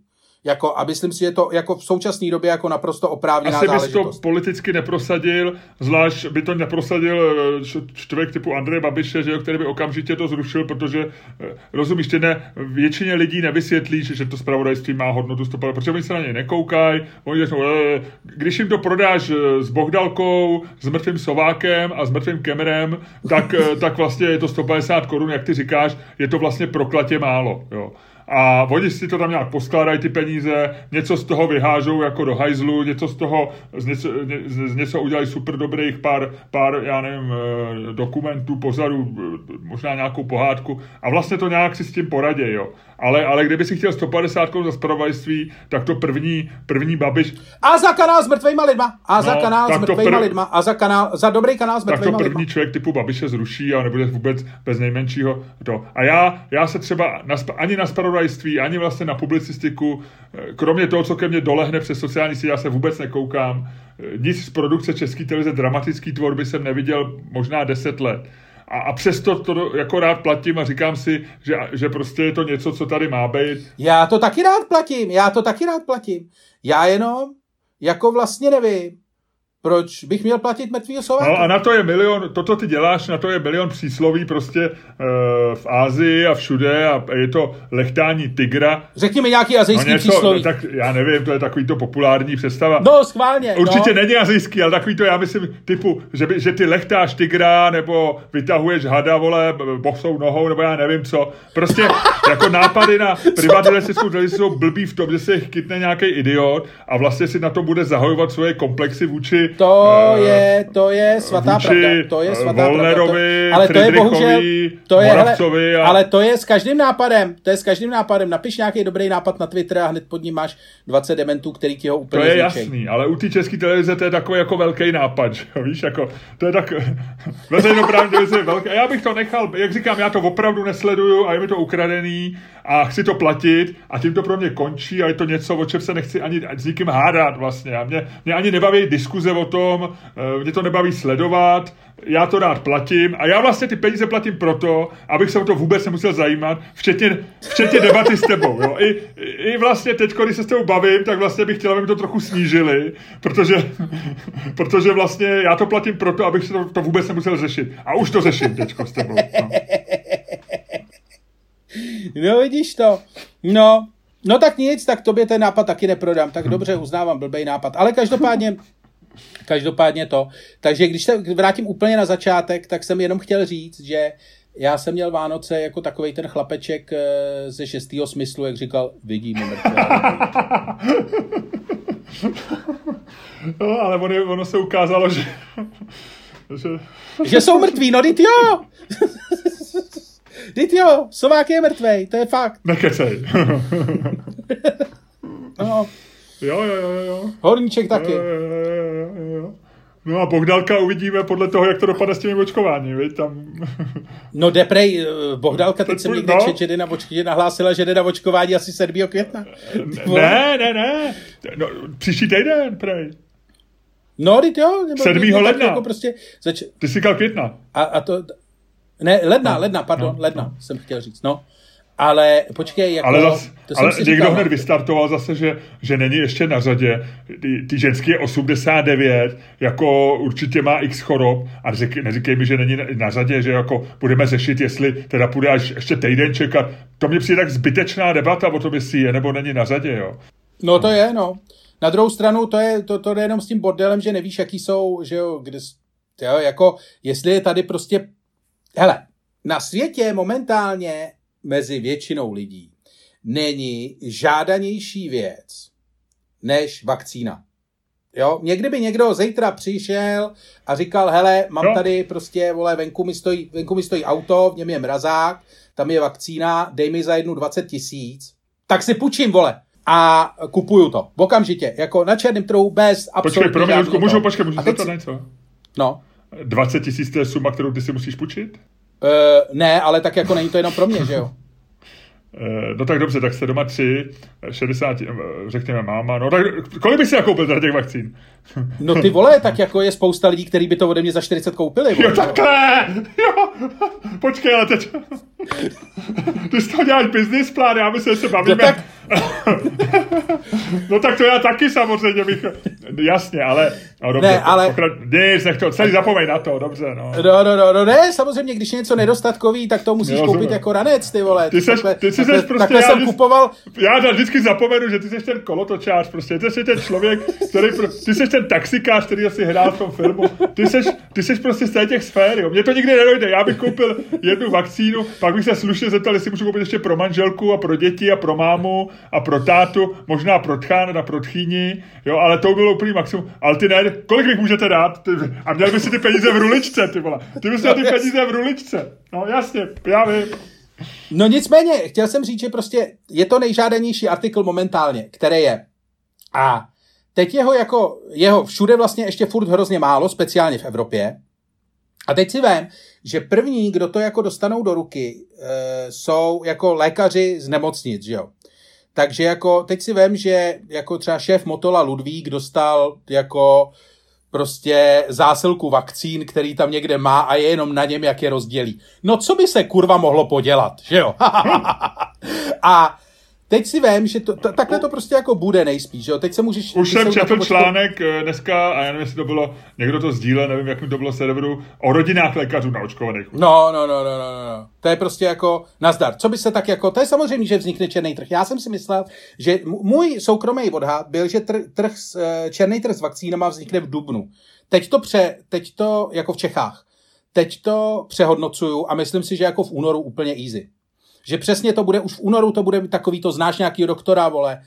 Jako, a myslím si, že to jako v současné době jako naprosto oprávněná Asi bys to politicky neprosadil, zvlášť by to neprosadil eh, člověk typu Andreje Babiše, že který by okamžitě to zrušil, protože eh, rozumíš, ty ne, většině lidí nevysvětlíš, že to spravodajství má hodnotu 150, protože oni se na něj nekoukají, oni řeknou, e, když jim to prodáš s Bohdalkou, s mrtvým Sovákem a s mrtvým Kemerem, tak, tak vlastně je to 150 korun, jak ty říkáš, je to vlastně proklatě málo. Jo a oni si to tam nějak poskládají ty peníze, něco z toho vyhážou jako do hajzlu, něco z toho, z něco, z něco udělají super dobrých pár, pár, já nevím, eh, dokumentů, pozadů, eh, možná nějakou pohádku a vlastně to nějak si s tím poradí, jo. Ale, ale kdyby si chtěl 150 korun za spravodajství, tak to první, první babiš... A za kanál s mrtvýma lidma. A za no, kanál s mrtvýma prv... lidma. A za, kanál, za dobrý kanál s mrtvýma Tak to první lidma. člověk typu Babiše zruší a nebude vůbec bez nejmenšího to. A já, já se třeba na, ani na spravodajství, ani vlastně na publicistiku, eh, kromě toho, co ke mně dolehne přes sociální sítě, já se vůbec nekoukám. Eh, nic z produkce České televize, dramatické tvorby jsem neviděl možná 10 let a, a přesto to jako rád platím a říkám si, že, že prostě je to něco, co tady má být. Já to taky rád platím, já to taky rád platím. Já jenom jako vlastně nevím, proč bych měl platit mrtvýho sováka? No a na to je milion, to, co ty děláš, na to je milion přísloví prostě e, v Ázii a všude a je to lechtání tygra. Řekni mi nějaký azijský no něco, přísloví. Tak já nevím, to je takový to populární představa. No, schválně. Určitě no. není azijský, ale takový to, já myslím, typu, že, by, že ty lechtáš tygra, nebo vytahuješ hada, vole, bosou nohou, nebo já nevím co. Prostě <laughs> jako nápady na privatizaci jsou blbý v tom, že se jich kytne nějaký idiot a vlastně si na to bude zahojovat svoje komplexy vůči to uh, je, to je svatá vůči pravda. To je svatá Volnerovi, pravda. To, ale to je bohužel, to je, hele, a... ale to je s každým nápadem. To je s každým nápadem. Napiš nějaký dobrý nápad na Twitter a hned pod ním máš 20 dementů, který ti ho úplně To je zničej. jasný, ale u té české televize to je takový jako velký nápad, že? víš, jako, to je tak, <laughs> veřejnoprávní televize je velké. Já bych to nechal, jak říkám, já to opravdu nesleduju a je mi to ukradený a chci to platit a tím to pro mě končí a je to něco, o čem se nechci ani s nikým hádat vlastně. A mě, mě ani nebaví diskuze o tom, eh, mě to nebaví sledovat, já to rád platím a já vlastně ty peníze platím proto, abych se o to vůbec nemusel zajímat, včetně, včetně debaty s tebou. Jo. I, I vlastně teď, když se s tebou bavím, tak vlastně bych chtěl, aby mi to trochu snížili, protože, <laughs> protože vlastně já to platím proto, abych se to, to vůbec nemusel řešit. A už to řeším teď s tebou. No. No vidíš to. No, no tak nic, tak tobě ten nápad taky neprodám. Tak dobře, uznávám, blbej nápad. Ale každopádně Každopádně to. Takže když se vrátím úplně na začátek, tak jsem jenom chtěl říct, že já jsem měl Vánoce jako takový ten chlapeček eh, ze šestého smyslu, jak říkal, vidíme mrtvé. <laughs> no, ale ono, ono se ukázalo, že... <laughs> že... že jsou mrtví, no jo! <laughs> dit jo, Sovák je mrtvej, to je fakt. Nekecej. <laughs> no. Jo, jo, jo, jo. Horníček taky. Jo, jo, jo, jo. No a Bohdalka uvidíme podle toho, jak to dopadne s těmi očkování, viď? Tam... No Deprej, eh, Bohdalka, teď jsem někde no. čet, že jde na, očkování, nahlásila, že jde na očkování asi 7. května. Ne, ne, ne. No, příští týden, prej. No, teď jo. Nebo 7. ledna. Jako prostě zač... Ty jsi říkal května. A, a to... Ne, ledna, no, ledna, pardon, no, ledna, no. jsem chtěl říct, no. Ale počkej, jako... Ale, zas, to ale někdo říkal, hned vystartoval zase, že, že není ještě na řadě. Ty, ty ženský je 89, jako určitě má x chorob a řek, neříkej mi, že není na řadě, že jako budeme řešit, jestli teda půjde až ještě týden čekat. To mě přijde tak zbytečná debata o tom, jestli je nebo není na řadě, jo. No to je, no. Na druhou stranu to je, to, to je jenom s tím bordelem, že nevíš, jaký jsou, že jo, kde, jo, jako, jestli je tady prostě, hele, na světě momentálně mezi většinou lidí není žádanější věc než vakcína. Jo, někdy by někdo zítra přišel a říkal, hele, mám no. tady prostě, vole, venku mi, stojí, venku mi stojí auto, v něm je mrazák, tam je vakcína, dej mi za jednu 20 tisíc, tak si půjčím, vole. a kupuju to. Okamžitě. Jako na černém trhu bez absolutně Počkej, pro mě, Ludku, můžu, počkej, můžu teď to si- něco? No. 20 tisíc to je suma, kterou ty si musíš půjčit? Uh, ne, ale tak jako není to jenom pro mě, že jo? Eh, No tak dobře, tak jste doma tři, eh, 60, eh, řekněme máma, no tak kolik bys si nakoupil teda těch vakcín? No ty vole, tak jako je spousta lidí, kteří by to ode mě za 40 koupili. Vole, Jo, takhle! Jo! Počkej, ale teď... Ty z toho děláš business plán, já myslím, že se bavíme. No tak- <laughs> no tak to já taky samozřejmě bych... Jasně, ale... No, dobře, Ne, ale- Pokra... Nic, nech to, celý zapomeň na to, dobře, no. No, no, no, no, ne, samozřejmě, když je něco nedostatkový, tak to musíš Jo, koupit jako ranec, ty vole. Ty seš- ty si takhle, seš prostě takhle já jsem vždy- kupoval, Já vždycky zapomenu, že ty jsi ten kolotočář, prostě ty jsi ten člověk, který, pro, ty jsi ten taxikář, který asi hrál v tom filmu, ty jsi, ty jsi prostě z těch sfér, jo. Mně to nikdy nedojde, já bych koupil jednu vakcínu, pak bych se slušně zeptal, jestli můžu koupit ještě pro manželku a pro děti a pro mámu a pro tátu, možná pro tchán a pro tchýni, jo, ale to bylo úplný maximum. Ale ty ne, kolik bych můžete dát? Ty, a měl by si ty peníze v ruličce, ty vole. Ty bys měl ty peníze v ruličce. No jasně, já vím. No nicméně, chtěl jsem říct, že prostě je to nejžádanější artikl momentálně, který je. A teď jeho jako, jeho všude vlastně ještě furt hrozně málo, speciálně v Evropě. A teď si vím, že první, kdo to jako dostanou do ruky, e, jsou jako lékaři z nemocnic, že jo. Takže jako, teď si vím, že jako třeba šéf Motola Ludvík dostal jako prostě zásilku vakcín, který tam někde má a je jenom na něm, jak je rozdělí. No co by se kurva mohlo podělat, že jo? <laughs> a teď si vím, že to, to, takhle to prostě jako bude nejspíš, že jo? Teď se můžeš... Už jsem četl počkej- článek eh, dneska, a já nevím, jestli to bylo, někdo to sdílel, nevím, jak mi to bylo serveru, o rodinách lékařů naočkovaných. No, no, no, no, no, no. To je prostě jako nazdar. Co by se tak jako, to je samozřejmě, že vznikne černý trh. Já jsem si myslel, že můj soukromý odhad byl, že tr, trh, s, eh, černý trh s vakcínama vznikne v Dubnu. Teď to pře, teď to jako v Čechách. Teď to přehodnocuju a myslím si, že jako v únoru úplně easy. Že přesně to bude, už v únoru to bude takový, to znáš nějakýho doktora, vole,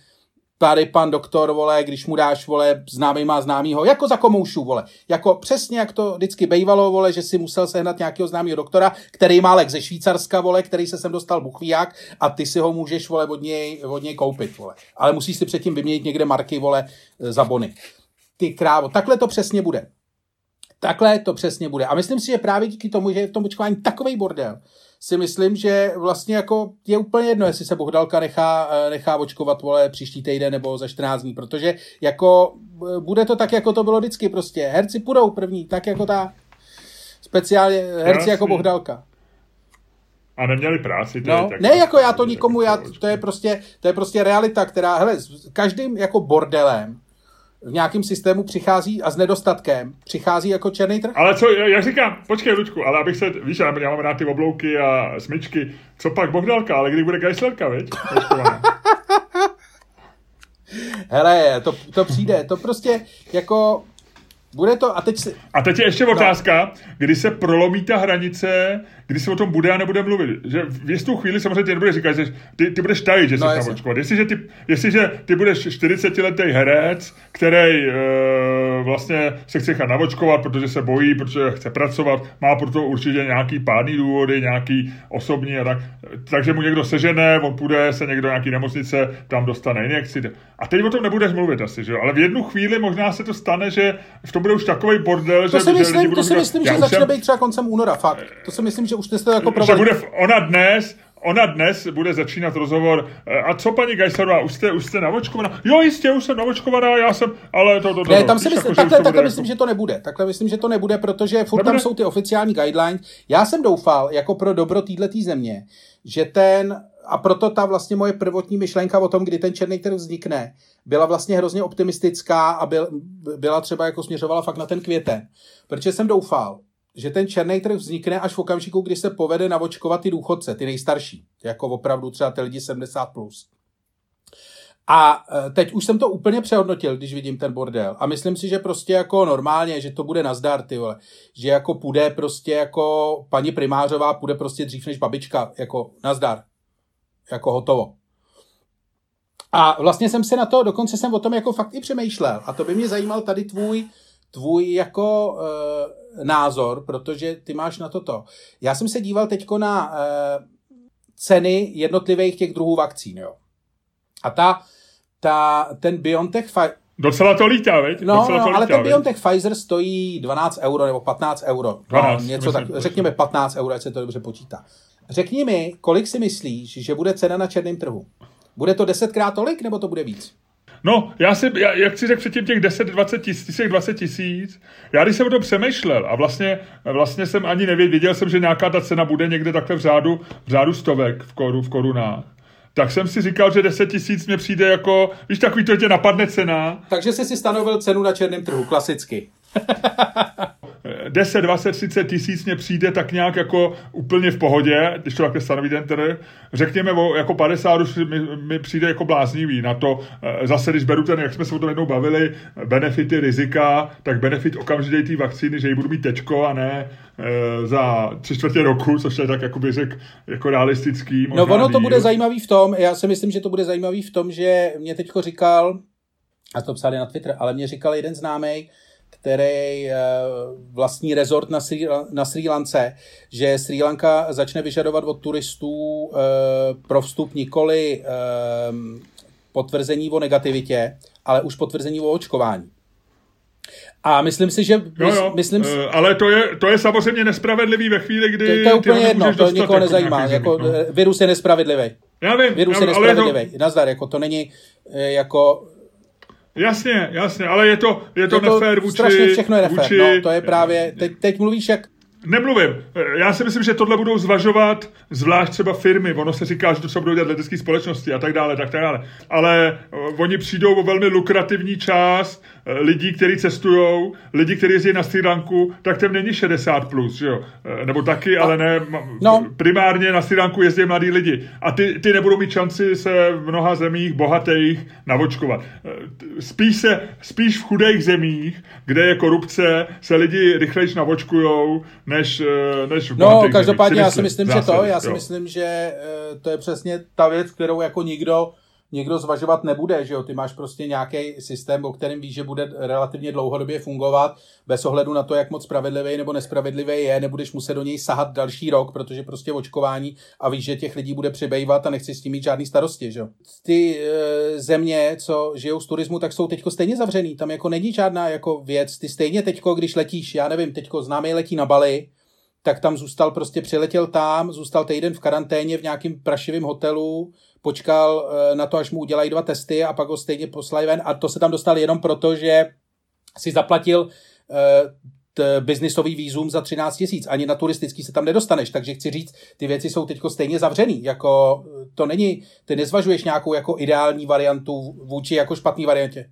tady pan doktor, vole, když mu dáš, vole, známý má známýho, jako za komoušu, vole. Jako přesně jak to vždycky bejvalo, vole, že si musel sehnat nějakého známého doktora, který má lek ze Švýcarska, vole, který se sem dostal buchvíják a ty si ho můžeš, vole, od něj, od něj koupit, vole. Ale musíš si předtím vyměnit někde marky, vole, za bony. Ty krávo, takhle to přesně bude. Takhle to přesně bude. A myslím si, že právě díky tomu, že je v tom očkování takový bordel, si myslím, že vlastně jako je úplně jedno, jestli se Bohdalka nechá, eh, nechá očkovat vole příští týden nebo za 14 dní, protože jako eh, bude to tak, jako to bylo vždycky prostě. Herci půjdou první, tak jako ta speciálně herci Jasný. jako Bohdalka. A neměli práci. To je No, tak- ne jako já to nikomu, já, to je prostě, to je prostě realita, která, hele, s každým jako bordelem v nějakém systému přichází a s nedostatkem přichází jako černý trh. Ale co, jak říkám, počkej, Lučku, ale abych se, víš, já, já mám rád ty oblouky a smyčky, co pak Bohdalka, ale kdy bude Geislerka, viď? <laughs> Hele, to, to přijde, to prostě jako bude to, a teď si, A teď je ještě otázka, kdy se prolomí ta hranice, kdy se o tom bude a nebude mluvit. Že v jistou chvíli samozřejmě ty nebude říkat, že ty, ty budeš tajit, že jsi No, no, jasně. naočkovat. Jestliže ty, jestliže ty budeš 40-letý herec, který e, vlastně se chce nechat navočkovat, protože se bojí, protože chce pracovat, má pro to určitě nějaký pádný důvody, nějaký osobní a tak. Takže mu někdo sežene, on půjde se někdo do nějaký nemocnice, tam dostane injekci. A teď o tom nebudeš mluvit asi, že jo? Ale v jednu chvíli možná se to stane, že v tom bude už takový bordel, to že, si že myslím, budou to si říkat, myslím, "Já že začne jsem- být třeba koncem února, fakt. To si myslím, že už jste to jako že provedli. bude, ona dnes, ona dnes bude začínat rozhovor. eh, A co paní Geislerová, už jste, už jste navočkovaná? Jo, jistě, už jsem navočkovaná, já jsem, ale to, to, to Ne, to, tam si myslím, jako, že takhle, to takhle myslím, jako- že to nebude. Takhle myslím, že to nebude, protože furt tam Nebude? jsou ty oficiální guidelines. Já jsem doufal, jako pro dobro této země, že ten, a proto ta vlastně moje prvotní myšlenka o tom, kdy ten černý trh vznikne, byla vlastně hrozně optimistická a byl, byla třeba jako směřovala fakt na ten květen. Protože jsem doufal, že ten černý trh vznikne až v okamžiku, kdy se povede navočkovat ty důchodce, ty nejstarší, jako opravdu třeba ty lidi 70+. Plus. A e, teď už jsem to úplně přehodnotil, když vidím ten bordel. A myslím si, že prostě jako normálně, že to bude nazdar, ty vole. Že jako půjde prostě jako paní primářová půjde prostě dřív než babička, jako nazdar. Jako hotovo. A vlastně jsem se na to, dokonce jsem o tom jako fakt i přemýšlel. A to by mě zajímal tady tvůj, tvůj jako e, názor, protože ty máš na toto. Já jsem se díval teďko na e, ceny jednotlivých těch druhů vakcín, jo. A ta ta, ten BioNTech Fi- Docela to lítá, veď? No, Docela no to ale lítá, ten veď? BioNTech Pfizer stojí 12 euro nebo 15 euro. 12, no, něco myslím, tak, řekněme 15 euro, ať se to dobře počítá. Řekni mi, kolik si myslíš, že bude cena na černém trhu? Bude to desetkrát tolik, nebo to bude víc? No, já si, já, jak si řekl předtím těch 10-20 tisíc, těch 20 tisíc, já když jsem o tom přemýšlel a vlastně, vlastně jsem ani nevěděl, věděl jsem, že nějaká ta cena bude někde takhle v řádu, v řádu stovek v, koru, v korunách. Tak jsem si říkal, že 10 tisíc mě přijde jako, víš, takový to tě napadne cena. Takže jsi si stanovil cenu na černém trhu, klasicky. 10, 20, 30 tisíc mě přijde tak nějak jako úplně v pohodě, když to takhle stanoví ten trh. Řekněme, o, jako 50 už mi, mi přijde jako bláznivý. Na to eh, zase, když beru ten, jak jsme se o tom jednou bavili, benefity, rizika, tak benefit okamžitě té vakcíny, že ji budu mít tečko a ne e, za tři čtvrtě roku, což je tak, jako bych řekl, jako realistický. No ono to bude zajímavý v tom, já si myslím, že to bude zajímavý v tom, že mě teďko říkal, a to psali na Twitter, ale mě říkal jeden známý, který vlastní rezort na Sri, na Sri Lance, že Sri Lanka začne vyžadovat od turistů pro vstup nikoli potvrzení o negativitě, ale už potvrzení o očkování. A myslím si, že... Jo, jo, myslím, uh, ale to je, to je samozřejmě nespravedlivý ve chvíli, kdy... To, to je úplně jedno, to nikoho jako nezajímá. Jako, no. Virus je nespravedlivý. Já vím. Virus já, je nespravedlivý. To... Nazdar, jako to není jako... Jasně, jasně, ale je to, je to, je to nefér vůči... Strašně všechno je nefér, vůči... no, to je právě... Teď, teď mluvíš jak Nemluvím. Já si myslím, že tohle budou zvažovat zvlášť třeba firmy. Ono se říká, že to se budou dělat letecké společnosti a tak dále, tak dále. Ale oni přijdou o velmi lukrativní část lidí, kteří cestují, lidi, kteří jezdí na Sri Lanku, tak tam není 60 plus, že jo? Nebo taky, ale ne. No. Primárně na Sri Lanku jezdí mladí lidi. A ty, ty nebudou mít šanci se v mnoha zemích bohatých navočkovat. Spíš, se, spíš v chudých zemích, kde je korupce, se lidi rychlejš navočkujou, než, než v No, každopádně já si myslím, že to, já si jo. myslím, že to je přesně ta věc, kterou jako nikdo někdo zvažovat nebude, že jo, ty máš prostě nějaký systém, o kterém víš, že bude relativně dlouhodobě fungovat, bez ohledu na to, jak moc spravedlivý nebo nespravedlivý je, nebudeš muset do něj sahat další rok, protože prostě očkování a víš, že těch lidí bude přibývat a nechci s tím mít žádný starosti, že jo. Ty e, země, co žijou z turismu, tak jsou teďko stejně zavřený, tam jako není žádná jako věc, ty stejně teďko, když letíš, já nevím, teďko známý letí na Bali, tak tam zůstal, prostě přiletěl tam, zůstal týden v karanténě v nějakým prašivém hotelu, počkal na to, až mu udělají dva testy a pak ho stejně poslali ven a to se tam dostal jenom proto, že si zaplatil t- biznisový výzum za 13 tisíc. Ani na turistický se tam nedostaneš, takže chci říct, ty věci jsou teď stejně zavřený. Jako, to není, ty nezvažuješ nějakou jako ideální variantu vůči jako špatný variantě.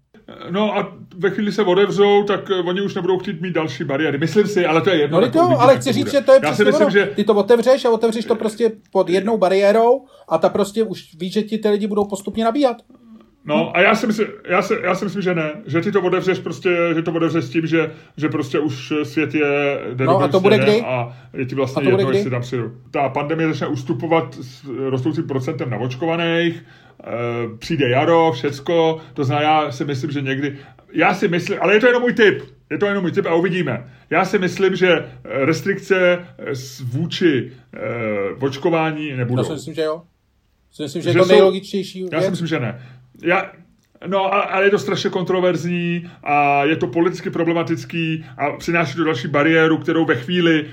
No a ve chvíli se otevřou, tak oni už nebudou chtít mít další bariéry. Myslím si, ale to je jedno. No to, uvidíme, ale chci říct, že to je Já si myslím, že... Ty to otevřeš a otevřeš to prostě pod jednou bariérou a ta prostě už víš, že ti ty lidi budou postupně nabíhat. No a já si, myslím, já, si, já si myslím, že ne. Že ty to otevřeš prostě, že to otevřeš s tím, že, že prostě už svět je No a to bude kdy? A je ti vlastně jedno, jestli tam přijdu. Ta pandemie začne ustupovat s rostoucím procentem navočkovaných, přijde jaro, všecko, to znamená, já si myslím, že někdy, já si myslím, ale je to jenom můj tip, je to jenom můj tip a uvidíme. Já si myslím, že restrikce vůči uh, očkování nebudou. Já si myslím, že jo. Si myslím, že, že je to nejlogičtější. Já si myslím, že ne. Já, No, ale je to strašně kontroverzní a je to politicky problematický a přináší to další bariéru, kterou ve chvíli,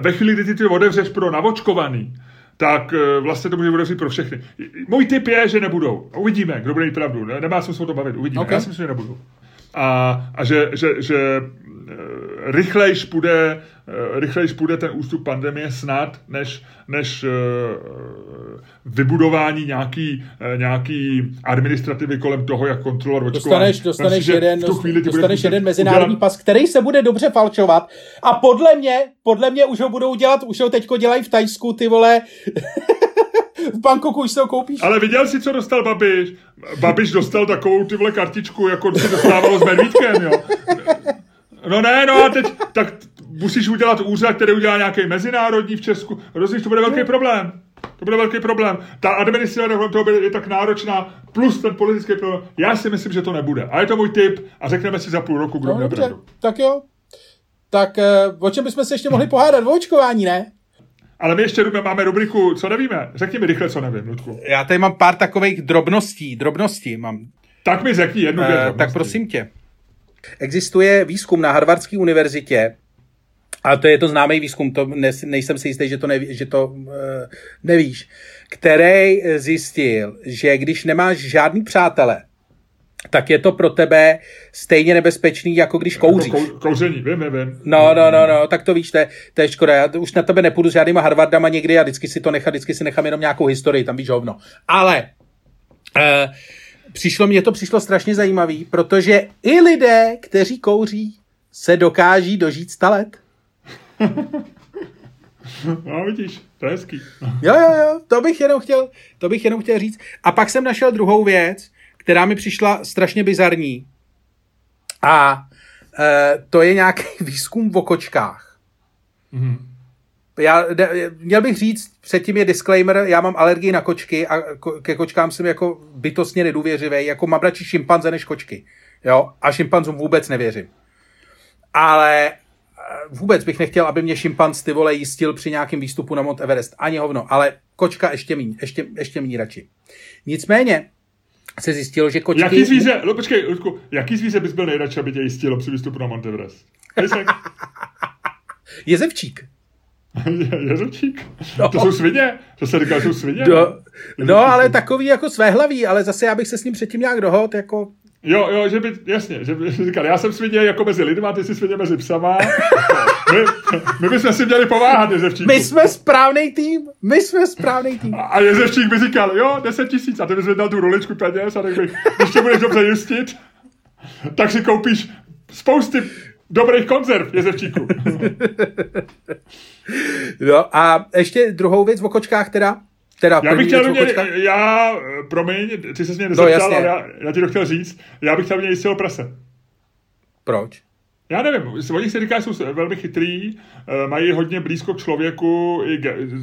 ve chvíli, kdy ty ty otevřeš pro navočkovaný, tak vlastně to může otevřít pro všechny. Můj tip je, že nebudou. Uvidíme, kdo bude mít pravdu. Nemá smysl o to bavit. Uvidíme. Okay. Já si myslím, že nebudou. A, a že, že, že rychlejš půjde, rychlejš půjde ten ústup pandemie snad, než, než vybudování nějaký, nějaký administrativy kolem toho, jak kontrolovat očkování. Dostaneš, dostaneš jeden, chvíli dostaneš jeden mezinárodní udělat... pas, který se bude dobře falčovat a podle mě, podle mě už ho budou dělat, už ho teďko dělají v Tajsku, ty vole, <laughs> v Bangkoku už se ho koupíš. Ale viděl jsi, co dostal Babiš? Babiš dostal takovou ty vole kartičku, jako si dostávalo s medvídkem, jo. No ne, no a teď, tak musíš udělat úřad, který udělá nějaký mezinárodní v Česku. Rozumíš, to bude velký problém. To bude velký problém. Ta administrativa toho je tak náročná, plus ten politický problém. Já si myslím, že to nebude. A je to můj tip a řekneme si za půl roku, kdo no, dobře, pravdu. Tak jo. Tak o čem bychom se ještě mohli pohádat? O očkování, ne? Ale my ještě máme rubriku, co nevíme. Řekni mi rychle, co nevím, Ludku. Já tady mám pár takových drobností, drobností mám. Tak mi řekni jednu věc. Uh, tak prosím tě. Existuje výzkum na Harvardské univerzitě, a to je to známý výzkum, to ne, nejsem si jistý, že to, neví, že to uh, nevíš, který zjistil, že když nemáš žádný přátele, tak je to pro tebe stejně nebezpečný, jako když kouříš. Jako kou, kouření, vím, vím. No, no, no, no, tak to víš, to je, to je škoda. Já už na tebe nepůjdu s žádnýma Harvardama někdy a vždycky si to nechám, vždycky si nechám jenom nějakou historii, tam víš hovno. Ale uh, přišlo mě to přišlo strašně zajímavý, protože i lidé, kteří kouří, se dokáží dožít 100 let. <laughs> No, vidíš, to je hezký. Jo, jo, jo, to bych jenom chtěl, to bych jenom chtěl říct. A pak jsem našel druhou věc, která mi přišla strašně bizarní. A e, to je nějaký <laughs> výzkum v kočkách. Mm-hmm. Já, měl bych říct, předtím je disclaimer, já mám alergii na kočky a ke kočkám jsem jako bytostně nedůvěřivý, jako mám radši šimpanze než kočky. Jo? A šimpanzům vůbec nevěřím. Ale e, vůbec bych nechtěl, aby mě šimpanz ty vole jistil při nějakém výstupu na Mount Everest. Ani hovno, ale kočka ještě míň, ještě, ještě míň radši. Nicméně, se zjistilo, že kočky... Jaký zvíře, no počkej, Ludku, jaký zvíře bys byl nejradši, aby tě jistilo při výstupu na Mount Everest? <laughs> Jezevčík. <laughs> Jezevčík? No. To jsou svině? To se říká, jsou svině? No, no ale takový jako své hlaví, ale zase já bych se s ním předtím nějak dohod, jako Jo, jo, že by, jasně, že by <laughs> říkal, já jsem svině jako mezi lidma, ty jsi svině mezi psama. <laughs> My, my bychom si měli pomáhat, Jezevčíku. My jsme správný tým, my jsme správný tým. A Jezevčík by říkal, jo, 10 tisíc, a ty bys dal tu roličku peněz a tak bych, když tě budeš dobře jistit, tak si koupíš spousty dobrých konzerv, Jezevčíku. <laughs> no a ještě druhou věc o kočkách teda, Teda, já bych chtěl mě, já, promiň, ty se mě nezeptal, no, ale já, já ti to chtěl říct, já bych chtěl mě jistého prase. Proč? Já nevím, oni se říká, jsou velmi chytrý, eh, mají hodně blízko k člověku, i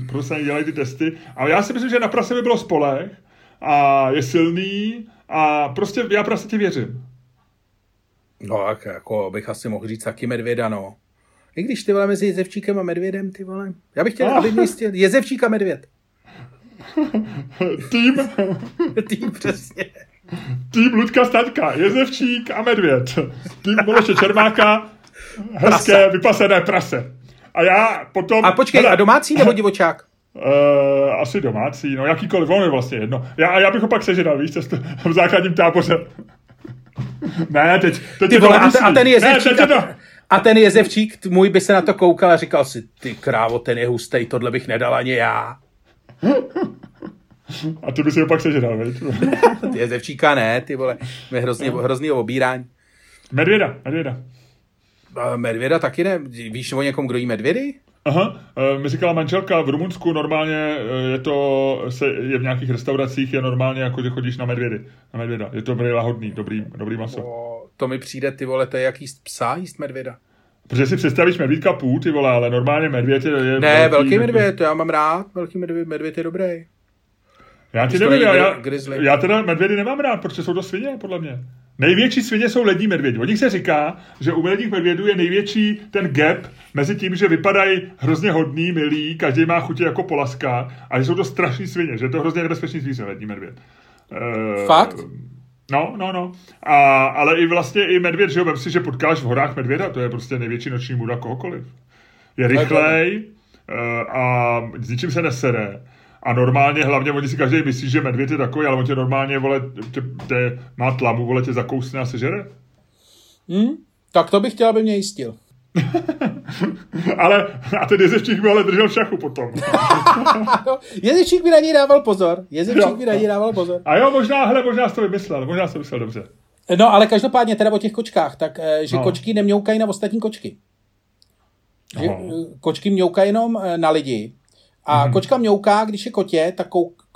proto se dělají ty testy, ale já si myslím, že na prase by bylo spolech a je silný a prostě já ti věřím. No, tak jako bych asi mohl říct taky medvěda, no. I když ty vole mezi jezevčíkem a medvědem, ty vole. Já bych chtěl, oh. aby jistil jezevčík a medvěd. <laughs> Tým. <laughs> Tým, přesně. Tým Ludka Staňka, Jezevčík a Medvěd. Tým Miloše Čermáka, hezké prase. vypasené prase. A já potom... A počkej, hele, a domácí nebo divočák? Uh, <laughs> asi domácí, no jakýkoliv, on je vlastně jedno. Já, já bych ho pak sežral, víš, v základním táboře. Ne, teď, teď ty vole, a, ten, a ten jezevčík, ne, to... a ten jezevčík můj by se na to koukal a říkal si, ty krávo, ten je hustý, tohle bych nedal ani já. A ty by si ho pak sežral, veď? <laughs> ty je zevčíka ne, ty vole. Je hrozně, no. hrozný obírání. Medvěda, medvěda. Medvěda taky ne. Víš o někom, kdo jí medvědy? Aha, e, mi říkala manželka, v Rumunsku normálně e, je to, se, je v nějakých restauracích, je normálně jako, že chodíš na medvědy, na medvěda. Je to velmi lahodný, dobrý, dobrý maso. O, to mi přijde, ty vole, to je jak jíst psa, jíst medvěda. Protože si představíš medvídka půl, ty vole, ale normálně medvěd je... je ne, velký, velký medvěd, to já mám rád, velký medvěd, medvěd je dobrý. Já ti nevím, já, já, já teda medvědy nemám rád, protože jsou to svině, podle mě. Největší svině jsou lední medvědi. O nich se říká, že u ledních medvědů je největší ten gap mezi tím, že vypadají hrozně hodný, milý, každý má chutě jako polaska, a že jsou to strašní svině, že je to hrozně nebezpečný zvíře, lední medvěd. Uh, Fakt? No, no, no. A, ale i vlastně i medvěd, že jo, vem si, že potkáš v horách medvěda, to je prostě největší noční muda kohokoliv. Je rychlej uh, a s ničím se nesere. A normálně, hlavně oni si každý myslí, že medvěd je takový, ale on tě normálně, vole, tě, tě, má tlamu, vole, tě zakousne a sežere. Hmm, tak to bych chtěl, aby mě jistil. <laughs> ale, a ten jezevčík by ale držel v šachu potom. <laughs> jezevčík by na něj dával pozor. Jezevčík by na něj dával pozor. A jo, možná, hele, možná jsi to vymyslel, možná jsi to vymyslel dobře. No, ale každopádně teda o těch kočkách, tak eh, že no. kočky nemňoukají na ostatní kočky. Že no. kočky mňoukají jenom eh, na lidi. A hmm. kočka mňouká, když je kotě, tak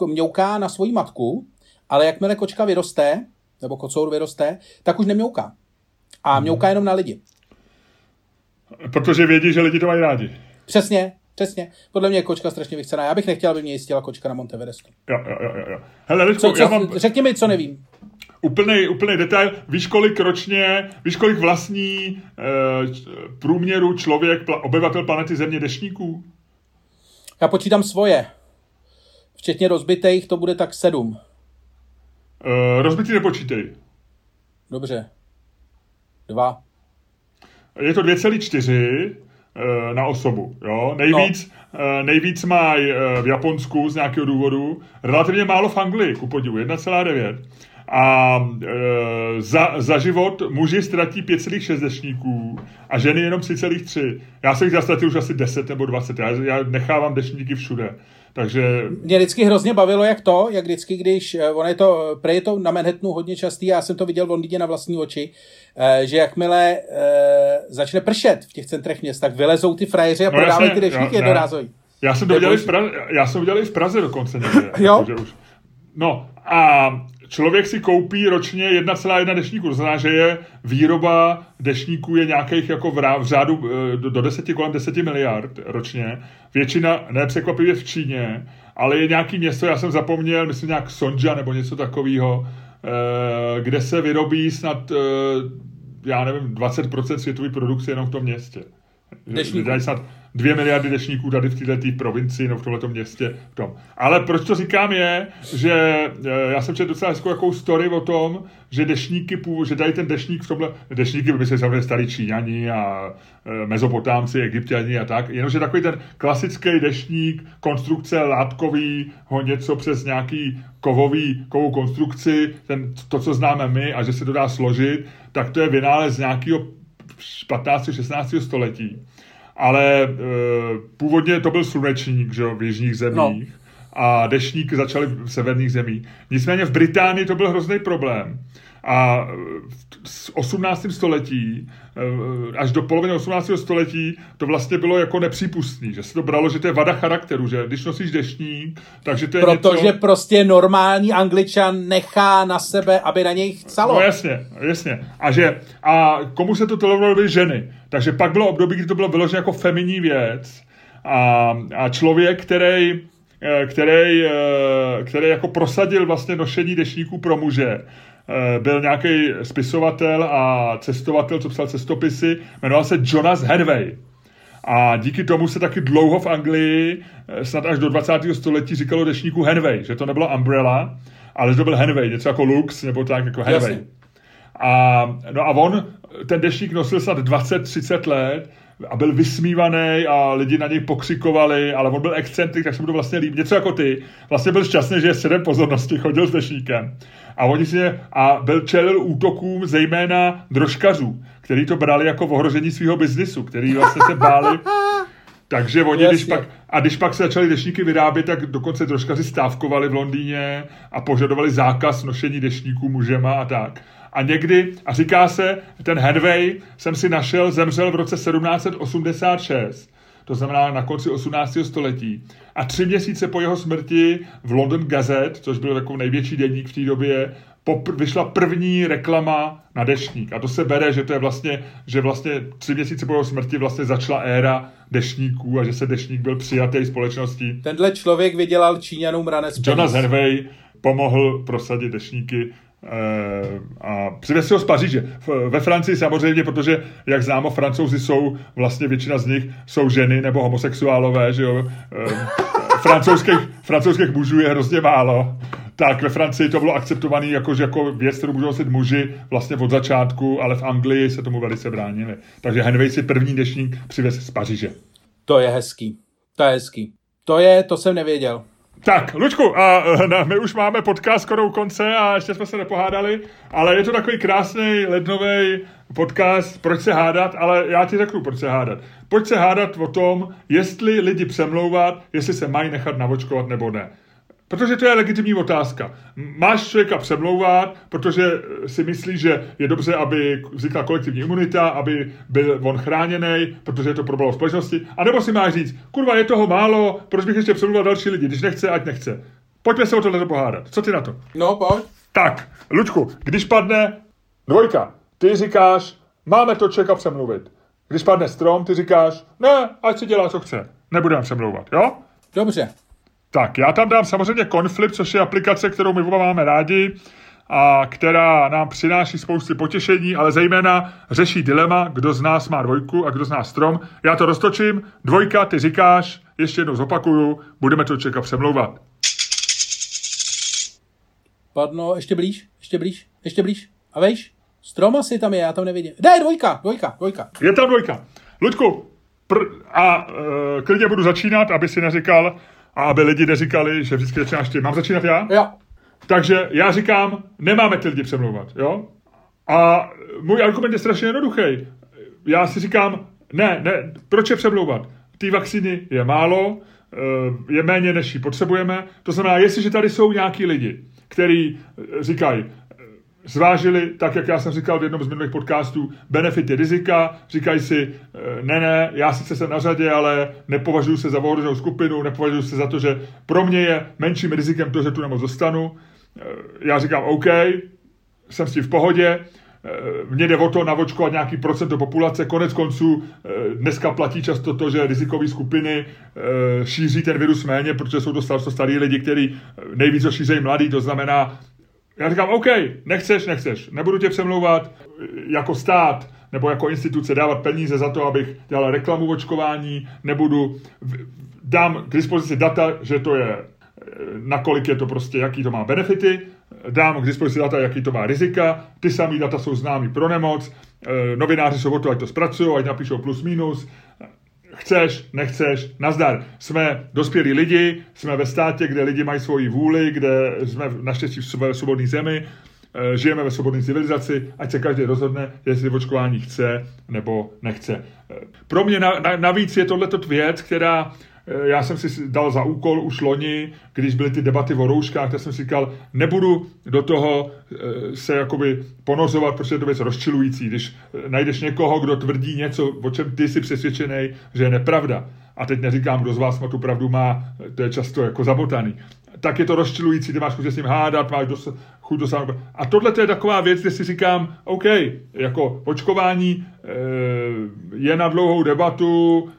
mňouká na svoji matku, ale jakmile kočka vyroste, nebo kocour vyroste, tak už nemňouká. A mhm. mňouká jenom na lidi. Protože vědí, že lidi to mají rádi. Přesně, přesně. Podle mě je kočka strašně vychcená. Já bych nechtěl, aby mě jistila kočka na Monteverestu. Jo, jo, jo. jo. Hele, Lidku, co, co, já mám... Řekni mi, co nevím. Úplný, úplný detail. Víš, kolik ročně, víš, kolik vlastní e, průměru člověk, obyvatel planety Země dešníků? Já počítám svoje. Včetně rozbitých to bude tak sedm. Uh, rozbitý nepočítej. Dobře. Dva. Je to 2,4 eh, na osobu. Jo? Nejvíc, no. nejvíc mají v Japonsku z nějakého důvodu, relativně málo v Anglii, ku podivu, 1,9 a e, za, za život muži ztratí 5,6 dešníků a ženy jenom 3,3. Já jsem jich zatratil už asi 10 nebo 20. Já, já nechávám dešníky všude. Takže... Mě vždycky hrozně bavilo, jak to, jak vždycky, když, e, ono je to, prej je to na Manhattanu hodně častý, já jsem to viděl v Londýně na vlastní oči, e, že jakmile e, začne pršet v těch centrech měst, tak vylezou ty frajeři a no prodávají ty dešníky jednorázový. Já jsem to viděl i v Praze, já jsem viděl i v Praze dokonce někde. jo? Jako, už. No a člověk si koupí ročně 1,1 dešníku. To znamená, že je výroba dešníků je nějakých jako v, v řádu eh, do, do 10, kolem 10 miliard ročně. Většina, nepřekvapivě v Číně, ale je nějaký město, já jsem zapomněl, myslím nějak Sonja nebo něco takového, eh, kde se vyrobí snad, eh, já nevím, 20% světové produkce jenom v tom městě. Dešníků. snad dvě miliardy dešníků tady v této provincii, no v tomto městě. V tom. Ale proč to říkám je, že eh, já jsem četl docela hezkou jakou story o tom, že dešníky, že tady ten dešník v tomhle, dešníky by se samozřejmě stali Číňani a eh, Mezopotámci, Egyptiani a tak, jenomže takový ten klasický dešník, konstrukce látkový, ho něco přes nějaký kovový, kovou konstrukci, ten, to, co známe my, a že se to dá složit, tak to je vynález nějakého 15. 16. století ale e, původně to byl slunečník že, v jižních zemích no. a dešník začaly v severních zemích. Nicméně v Británii to byl hrozný problém. A v 18. století, eh, až do poloviny 18. století, to vlastně bylo jako nepřípustný, že se to bralo, že to je vada charakteru, že když nosíš deštník, takže to je Protože něco... prostě normální angličan nechá na sebe, aby na něj chcelo. No jasně, jasně. A, že, a komu se to tolerovalo byly ženy. Takže pak bylo období, kdy to bylo vyložené jako feminní věc a, a člověk, který eh, který, eh, který jako prosadil vlastně nošení dešníků pro muže, byl nějaký spisovatel a cestovatel, co psal cestopisy, jmenoval se Jonas Henway. A díky tomu se taky dlouho v Anglii, eh, snad až do 20. století, říkalo dešníku Henway, že to nebylo umbrella, ale že to byl Henway, něco jako Lux, nebo tak jako Henway. A, no a on ten dešník nosil snad 20-30 let a byl vysmívaný a lidi na něj pokřikovali, ale on byl excentrik, tak se mu to vlastně líbí. Něco jako ty. Vlastně byl šťastný, že je sedm pozornosti, chodil s dešníkem. A oni si a byl čelil útokům zejména drožkařů, který to brali jako ohrožení svého biznisu, který vlastně se báli takže oni, když pak, a když pak se začaly dešníky vyrábět, tak dokonce troškaři stávkovali v Londýně a požadovali zákaz nošení dešníků mužema a tak. A někdy, a říká se, ten Henway jsem si našel, zemřel v roce 1786, to znamená na konci 18. století. A tři měsíce po jeho smrti v London Gazette, což byl takový největší denník v té době, popr- vyšla první reklama na dešník. A to se bere, že to je vlastně, že vlastně tři měsíce po jeho smrti vlastně začala éra dešníků a že se dešník byl přijatý společností. Tenhle člověk vydělal Číňanům ranec Jonas Hervey pomohl prosadit dešníky a přivez ho z Paříže. Ve Francii samozřejmě, protože, jak známo, francouzi jsou, vlastně většina z nich jsou ženy nebo homosexuálové, že jo. Eh, francouzských, francouzských mužů je hrozně málo. Tak ve Francii to bylo akceptované jako, že jako věc, kterou můžou nosit muži vlastně od začátku, ale v Anglii se tomu velice bránili. Takže Henry si první dešník přivez z Paříže. To je hezký. To je hezký. To je, to jsem nevěděl. Tak, Lučku, a ne, my už máme podcast skoro u konce a ještě jsme se nepohádali, ale je to takový krásný lednový podcast, proč se hádat, ale já ti řeknu, proč se hádat. Pojď se hádat o tom, jestli lidi přemlouvat, jestli se mají nechat navočkovat nebo ne. Protože to je legitimní otázka. Máš člověka přemlouvat, protože si myslíš, že je dobře, aby vznikla kolektivní imunita, aby byl on chráněný, protože je to problém společnosti. A nebo si máš říct, kurva, je toho málo, proč bych ještě přemlouval další lidi, když nechce, ať nechce. Pojďme se o tohle pohádat. Co ty na to? No, pojď. Tak, Lučku, když padne dvojka, ty říkáš, máme to člověka přemluvit. Když padne strom, ty říkáš, ne, ať si dělá, co chce. Nebudeme přemlouvat, jo? Dobře. Tak, já tam dám samozřejmě Conflip, což je aplikace, kterou my oba máme rádi a která nám přináší spousty potěšení, ale zejména řeší dilema, kdo z nás má dvojku a kdo z nás strom. Já to roztočím, dvojka, ty říkáš, ještě jednou zopakuju, budeme to čekat přemlouvat. Padno, ještě blíž, ještě blíž, ještě blíž. A vejš? Strom asi tam je, já tam nevidím. Ne, dvojka, dvojka, dvojka. Je tam dvojka. Luďku, pr- a uh, klidně budu začínat, aby si neříkal, a aby lidi neříkali, že vždycky začínáš ty. Mám začínat já? Jo. Takže já říkám, nemáme ty lidi přemlouvat, jo? A můj argument je strašně jednoduchý. Já si říkám, ne, ne, proč je přemlouvat? Té vakcíny je málo, eh, je méně, než ji potřebujeme. To znamená, jestliže tady jsou nějaký lidi, kteří eh, říkají, zvážili, tak jak já jsem říkal v jednom z minulých podcastů, benefity rizika, říkají si, ne, ne, já sice jsem na řadě, ale nepovažuji se za ohroženou skupinu, nepovažuji se za to, že pro mě je menším rizikem to, že tu nemoc dostanu. Já říkám, OK, jsem s tím v pohodě, mně jde o to navočkovat nějaký procento populace. Konec konců dneska platí často to, že rizikové skupiny šíří ten virus méně, protože jsou to starší starý lidi, kteří nejvíc ho šířejí mladí. To znamená, já říkám, OK, nechceš, nechceš, nebudu tě přemlouvat jako stát nebo jako instituce dávat peníze za to, abych dělal reklamu očkování, nebudu, dám k dispozici data, že to je nakolik je to prostě, jaký to má benefity, dám k dispozici data, jaký to má rizika, ty samý data jsou známý pro nemoc, novináři jsou o to, ať to zpracují, ať napíšou plus minus, chceš, nechceš, nazdar. Jsme dospělí lidi, jsme ve státě, kde lidi mají svoji vůli, kde jsme naštěstí v svobodné zemi, žijeme ve svobodné civilizaci, ať se každý rozhodne, jestli očkování chce nebo nechce. Pro mě navíc je tohleto věc, která Eh, já jsem si dal za úkol už loni, když byly ty debaty o rouškách, tak jsem si říkal, nebudu do toho eh, se jakoby ponořovat, protože je to věc rozčilující. Když eh, najdeš někoho, kdo tvrdí něco, o čem ty jsi přesvědčený, že je nepravda, a teď neříkám, kdo z vás má tu pravdu má, to je často jako zabotaný, tak je to rozčilující, ty máš chuť s ním hádat, máš dos, chuť dosáhnout. A tohle je taková věc, kde si říkám, OK, jako očkování je na dlouhou debatu, Eh,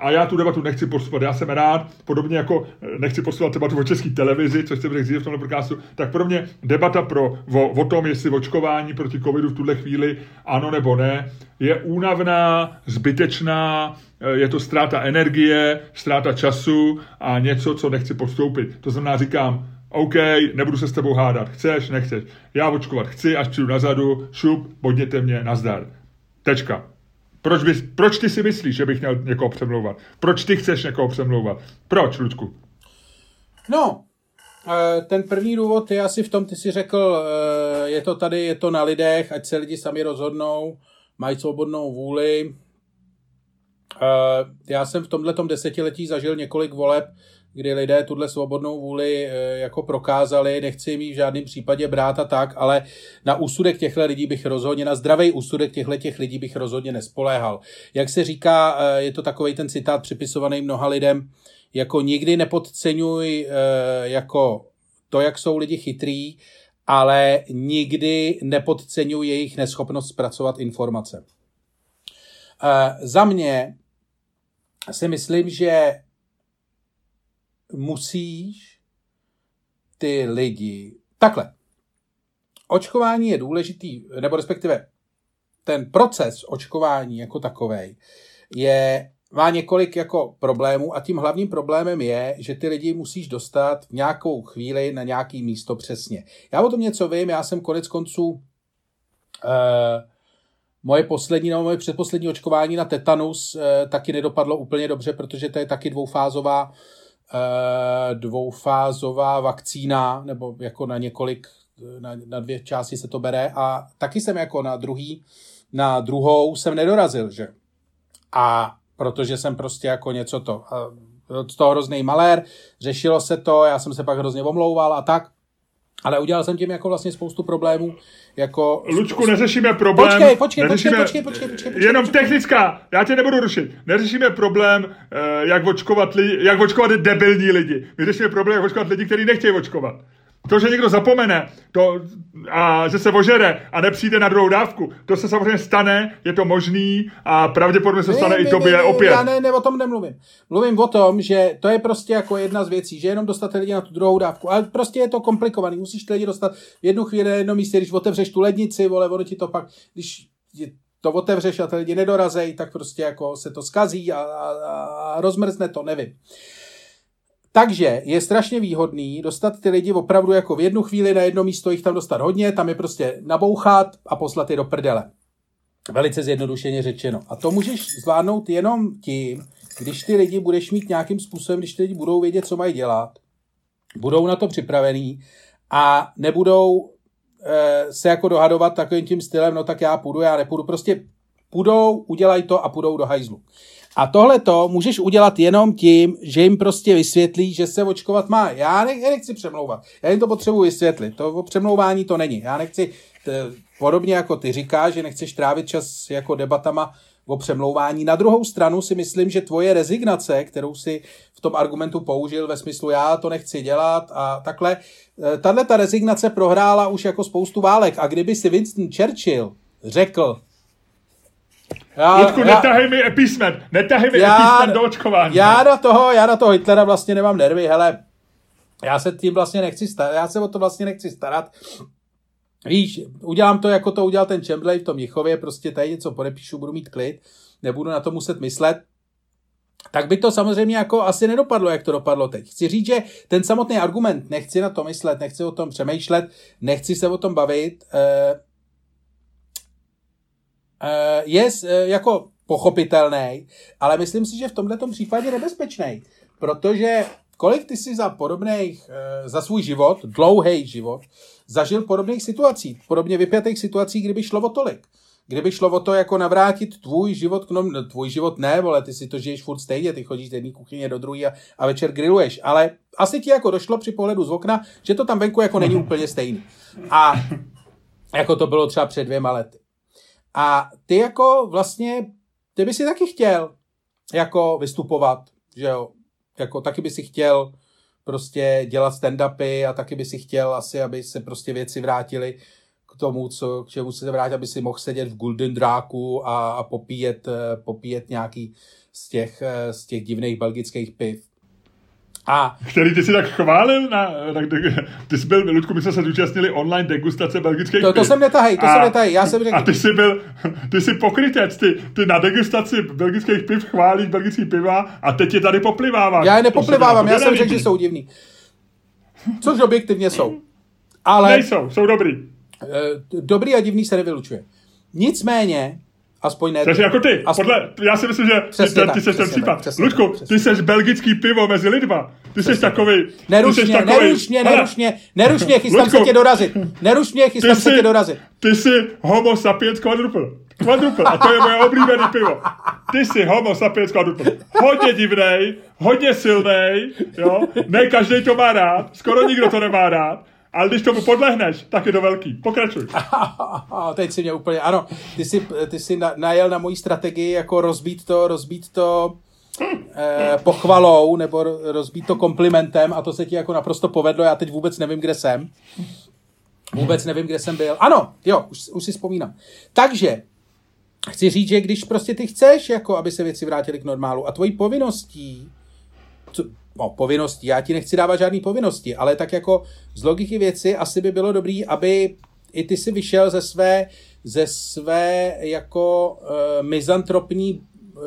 a já tu debatu nechci posouvat, já jsem rád, podobně jako eh, nechci posouvat debatu o české televizi, což jsem řekl v tomhle podcastu, tak pro mě debata pro, o, o tom, jestli očkování proti covidu v tuhle chvíli ano nebo ne, je únavná, zbytečná, eh, je to ztráta energie, ztráta času a něco, co nechci postoupit. To znamená, říkám, OK, nebudu se s tebou hádat, chceš, nechceš. Já očkovat chci, až přijdu nazadu, šup, podněte mě, nazdar. Tečka. Proč, bys, proč ty si myslíš, že bych měl někoho přemlouvat? Proč ty chceš někoho přemlouvat? Proč, Lučku? No, eh, ten první důvod je asi v tom, ty si řekl, eh, je to tady, je to na lidech, ať se lidi sami rozhodnou, mají svobodnou vůli. Eh, já jsem v tomhle desetiletí zažil několik voleb, kdy lidé tuhle svobodnou vůli eh, jako prokázali, nechci jim ji v žádném případě brát a tak, ale na úsudek těchto lidí bych rozhodně, na zdravý úsudek těchto těch lidí bych rozhodně nespoléhal. Jak se říká, eh, je to takový ten citát připisovaný mnoha lidem, jako nikdy nepodceňuj eh, jako to, jak jsou lidi chytrý, ale nikdy nepodceňuj jejich neschopnost zpracovat informace. Za mě si myslím, že musíš ty lidi... Takhle. Očkování je důležitý, nebo respektive ten proces očkování jako takový je, má několik jako problémů a tím hlavním problémem je, že ty lidi musíš dostat v nějakou chvíli na nějaký místo přesně. Já o tom něco vím, já jsem konec konců uh, moje poslední nebo moje předposlední očkování na tetanus uh, taky nedopadlo úplně dobře, protože to je taky dvoufázová Eh, dvoufázová vakcína, nebo jako na několik, na, na dvě části se to bere a taky jsem jako na druhý, na druhou jsem nedorazil, že? A protože jsem prostě jako něco to, z toho hrozný malér, řešilo se to, já jsem se pak hrozně omlouval a tak, ale udělal jsem tím jako vlastně spoustu problémů. Jako... Lučku, neřešíme problém. Počkej, počkej, neřešíme, počkej, počkej, počkej, počkej, Jenom počkej. technická, já tě nebudu rušit. Neřešíme problém, eh, jak očkovat, lidi, jak očkovat debilní lidi. My řešíme problém, jak očkovat lidi, kteří nechtějí očkovat. To, že někdo zapomene to, a že se ožere a nepřijde na druhou dávku, to se samozřejmě stane, je to možný a pravděpodobně se stane ne, i ne, tobě ne, opět. Já ne, ne, o tom nemluvím. Mluvím o tom, že to je prostě jako jedna z věcí, že jenom dostat lidi na tu druhou dávku. Ale prostě je to komplikovaný. Musíš ty lidi dostat v jednu chvíli na jedno místě, když otevřeš tu lednici, vole, ono ti to pak, když to otevřeš a ty lidi nedorazej, tak prostě jako se to skazí a, a, a rozmrzne to, nevím. Takže je strašně výhodný dostat ty lidi opravdu jako v jednu chvíli na jedno místo, jich tam dostat hodně, tam je prostě nabouchat a poslat je do prdele. Velice zjednodušeně řečeno. A to můžeš zvládnout jenom tím, když ty lidi budeš mít nějakým způsobem, když ty lidi budou vědět, co mají dělat, budou na to připravení a nebudou e, se jako dohadovat takovým tím stylem, no tak já půjdu, já nepůjdu. Prostě půjdou, udělají to a půjdou do hajzlu. A tohle to můžeš udělat jenom tím, že jim prostě vysvětlí, že se očkovat má. Já, ne, nechci přemlouvat, já jim to potřebuji vysvětlit. To o přemlouvání to není. Já nechci, t, podobně jako ty říkáš, že nechceš trávit čas jako debatama o přemlouvání. Na druhou stranu si myslím, že tvoje rezignace, kterou si v tom argumentu použil ve smyslu já to nechci dělat a takhle, eh, tahle ta rezignace prohrála už jako spoustu válek. A kdyby si Winston Churchill řekl, já, Ludku, já, netahej mi epísmen, netahej mi já, epísmen do očkování. Já na toho, já na toho Hitlera vlastně nemám nervy, hele, já se tím vlastně nechci starat, já se o to vlastně nechci starat. Víš, udělám to, jako to udělal ten Chamberlain v tom Jichově, prostě tady něco podepíšu, budu mít klid, nebudu na to muset myslet. Tak by to samozřejmě jako asi nedopadlo, jak to dopadlo teď. Chci říct, že ten samotný argument, nechci na to myslet, nechci o tom přemýšlet, nechci se o tom bavit, Eh, je eh, jako pochopitelný, ale myslím si, že v tomto případě nebezpečný, protože kolik ty si za podobných, eh, za svůj život, dlouhý život, zažil podobných situací, podobně vypjatých situací, kdyby šlo o tolik. Kdyby šlo o to jako navrátit tvůj život k no, tvůj život ne, vole, ty si to žiješ furt stejně, ty chodíš z jedné kuchyně do druhé a, a večer grilluješ, ale asi ti jako došlo při pohledu z okna, že to tam venku jako není <laughs> úplně stejný. A jako to bylo třeba před dvěma lety. A ty jako vlastně, ty by si taky chtěl jako vystupovat, že jo, jako taky by si chtěl prostě dělat stand-upy a taky by si chtěl asi, aby se prostě věci vrátily k tomu, co, k čemu se vrátit, aby si mohl sedět v Golden Dráku a, a popíjet, eh, popíjet nějaký z těch, eh, z těch divných belgických piv. A... Který ty si tak chválil na, na ty jsi byl, Ludku, my jsme se zúčastnili online degustace belgických To, to jsem netahej, to a, jsem netahej, já jsem řekl... A ty jsi byl, ty jsi pokrytec, ty, ty na degustaci belgických piv chválíš belgický piva a teď je tady popliváváš. Já je nepoplivávám, já jsem řekl, že jsou divný. Což objektivně jsou. Ale... Nejsou, jsou dobrý. Eh, dobrý a divný se nevylučuje. Nicméně, Aspoň ne. Takže jako ty, Aspoň... podle, já si myslím, že přesně ty, tak, ty jsi ten případ. Tak, Ludku, přesně. ty jsi belgický pivo mezi lidma. Ty jsi takový. Nerušně, ty takovej, nerušně, nerušně, nerušně, chystám Ludku, se tě dorazit. Nerušně, chystám jsi, se tě dorazit. Ty jsi homo sapiens quadruple. Quadruple, a to je moje oblíbené pivo. Ty jsi homo sapiens quadruple. Hodně divnej, hodně silnej, jo. Ne každý to má rád, skoro nikdo to nemá rád. Ale když tomu podlehneš, tak je to velký. Pokračuj. <laughs> Teď si mě úplně, ano, ty jsi, ty jsi najel na moji strategii jako rozbít to, rozbít to eh, pochvalou nebo rozbít to komplimentem a to se ti jako naprosto povedlo. Já teď vůbec nevím, kde jsem. Vůbec nevím, kde jsem byl. Ano, jo, už, už si vzpomínám. Takže, chci říct, že když prostě ty chceš, jako aby se věci vrátily k normálu a tvojí povinností, no, povinnosti, já ti nechci dávat žádné povinnosti, ale tak jako z logiky věci asi by bylo dobrý, aby i ty si vyšel ze své, ze své jako uh, mizantropní uh,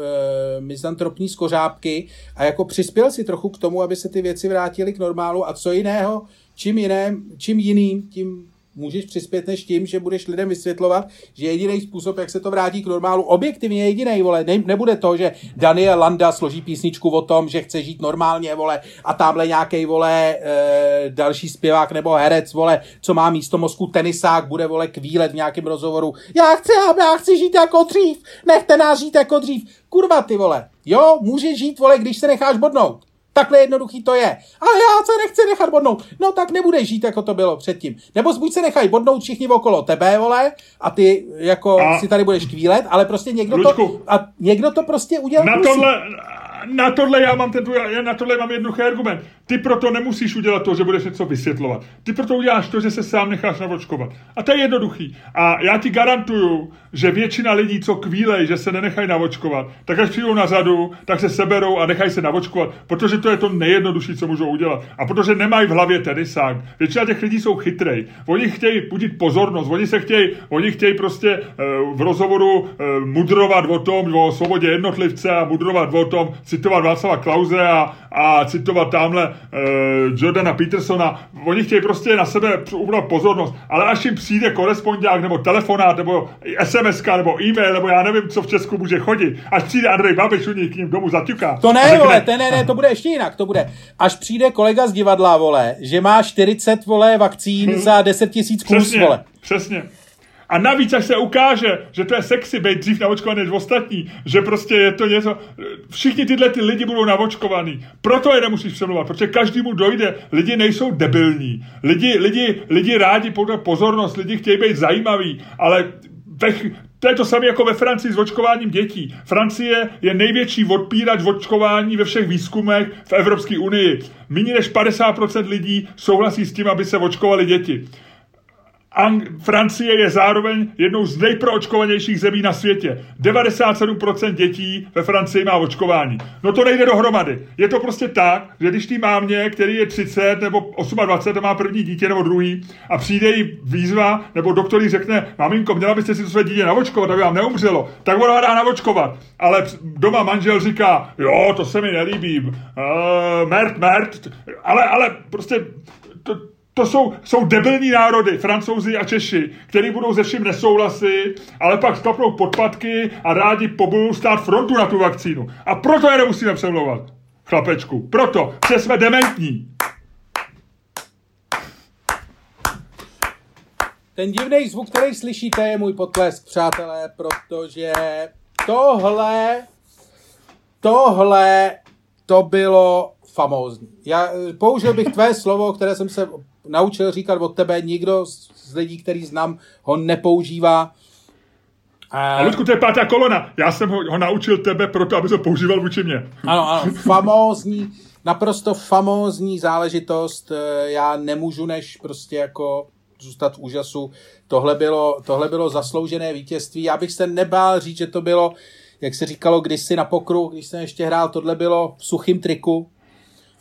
mizantropní skořápky a jako přispěl si trochu k tomu, aby se ty věci vrátily k normálu a co jiného, čím jiném, čím jiným, tím můžeš přispět než tím, že budeš lidem vysvětlovat, že jediný způsob, jak se to vrátí k normálu, objektivně jediný, vole, ne, nebude to, že Daniel Landa složí písničku o tom, že chce žít normálně, vole, a tamhle nějaký vole, e, další zpěvák nebo herec, vole, co má místo mozku tenisák, bude, vole, kvílet v nějakém rozhovoru. Já chci, já chci žít jako dřív, nechte nás žít jako dřív. Kurva, ty vole. Jo, můžeš žít, vole, když se necháš bodnout. Takhle jednoduchý to je. Ale já se nechci nechat bodnout. No tak nebudeš žít, jako to bylo předtím. Nebo buď se nechají bodnout všichni okolo tebe, vole, a ty jako a... si tady budeš kvílet, ale prostě někdo Lučku, to, a někdo to prostě udělá. Na tohle, na tohle já mám ten, já na tohle mám jednoduchý argument. Ty proto nemusíš udělat to, že budeš něco vysvětlovat. Ty proto uděláš to, že se sám necháš navočkovat. A to je jednoduchý. A já ti garantuju, že většina lidí, co kvílej, že se nenechají navočkovat, tak až přijdou na řadu, tak se seberou a nechají se navočkovat, protože to je to nejjednodušší, co můžou udělat. A protože nemají v hlavě tenisák. Většina těch lidí jsou chytrej. Oni chtějí budit pozornost, oni se chtějí, oni chtějí prostě uh, v rozhovoru uh, mudrovat o tom, o svobodě jednotlivce a mudrovat o tom, citovat Václava Klauze a, a citovat tamhle Jordana Petersona, oni chtějí prostě na sebe upnout pozornost, ale až jim přijde korespondák nebo telefonát nebo SMS nebo e-mail nebo já nevím, co v Česku může chodit, až přijde Andrej Babiš u nich k ním domů zaťuká. To ne, vole, to ne, ne, to bude ještě jinak, to bude. Až přijde kolega z divadla, vole, že má 40, vole, vakcín hmm. za 10 tisíc kus, přesně, vole. Přesně. A navíc, až se ukáže, že to je sexy být dřív navočkovaný než ostatní, že prostě je to něco, všichni tyhle ty lidi budou navočkovaný. Proto je nemusíš přemluvat, protože každému dojde. Lidi nejsou debilní. Lidi, lidi, lidi rádi podle pozornost, lidi chtějí být zajímaví, ale ve, to je to samé jako ve Francii s očkováním dětí. Francie je největší odpírač očkování ve všech výzkumech v Evropské unii. Méně než 50% lidí souhlasí s tím, aby se očkovali děti. Ang- Francie je zároveň jednou z nejproočkovanějších zemí na světě. 97% dětí ve Francii má očkování. No to nejde dohromady. Je to prostě tak, že když tý mámě, který je 30 nebo 28 a má první dítě nebo druhý a přijde jí výzva, nebo doktor jí řekne, maminko, měla byste si to své dítě navočkovat, aby vám neumřelo, tak ona dá navočkovat. Ale doma manžel říká, jo, to se mi nelíbí, uh, mert, mert, ale, ale prostě to, to jsou, jsou debilní národy, francouzi a Češi, který budou ze vším nesouhlasit, ale pak sklapnou podpatky a rádi pobudou stát frontu na tu vakcínu. A proto je nemusíme přemlouvat, chlapečku. Proto, že jsme dementní. Ten divný zvuk, který slyšíte, je můj potlesk, přátelé, protože tohle, tohle, to bylo famózní. Já použil bych tvé slovo, které jsem se naučil říkat od tebe, nikdo z lidí, který znám, ho nepoužívá. A, a Ludku, to je pátá kolona. Já jsem ho, ho naučil tebe proto, aby to používal vůči mě. Ano, ano, famózní, naprosto famózní záležitost. Eh, já nemůžu než prostě jako zůstat v úžasu. Tohle bylo, tohle bylo zasloužené vítězství. Já bych se nebál říct, že to bylo, jak se říkalo kdysi na pokru, když jsem ještě hrál, tohle bylo v suchým triku,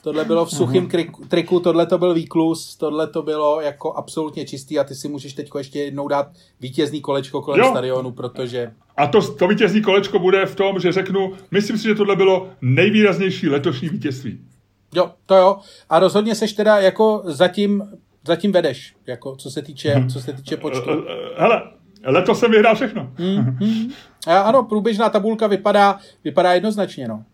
Tohle bylo v suchém triku, tohle to byl výklus, tohle to bylo jako absolutně čistý a ty si můžeš teď ještě jednou dát vítězný kolečko kolem jo. stadionu, protože... A to, to vítězný kolečko bude v tom, že řeknu, myslím si, že tohle bylo nejvýraznější letošní vítězství. Jo, to jo. A rozhodně seš teda jako zatím, zatím vedeš, jako co se týče, co se týče počtu. Eh, eh, hele, letos jsem vyhrál všechno. Mm-hmm. A ano, průběžná tabulka vypadá, vypadá jednoznačně, no.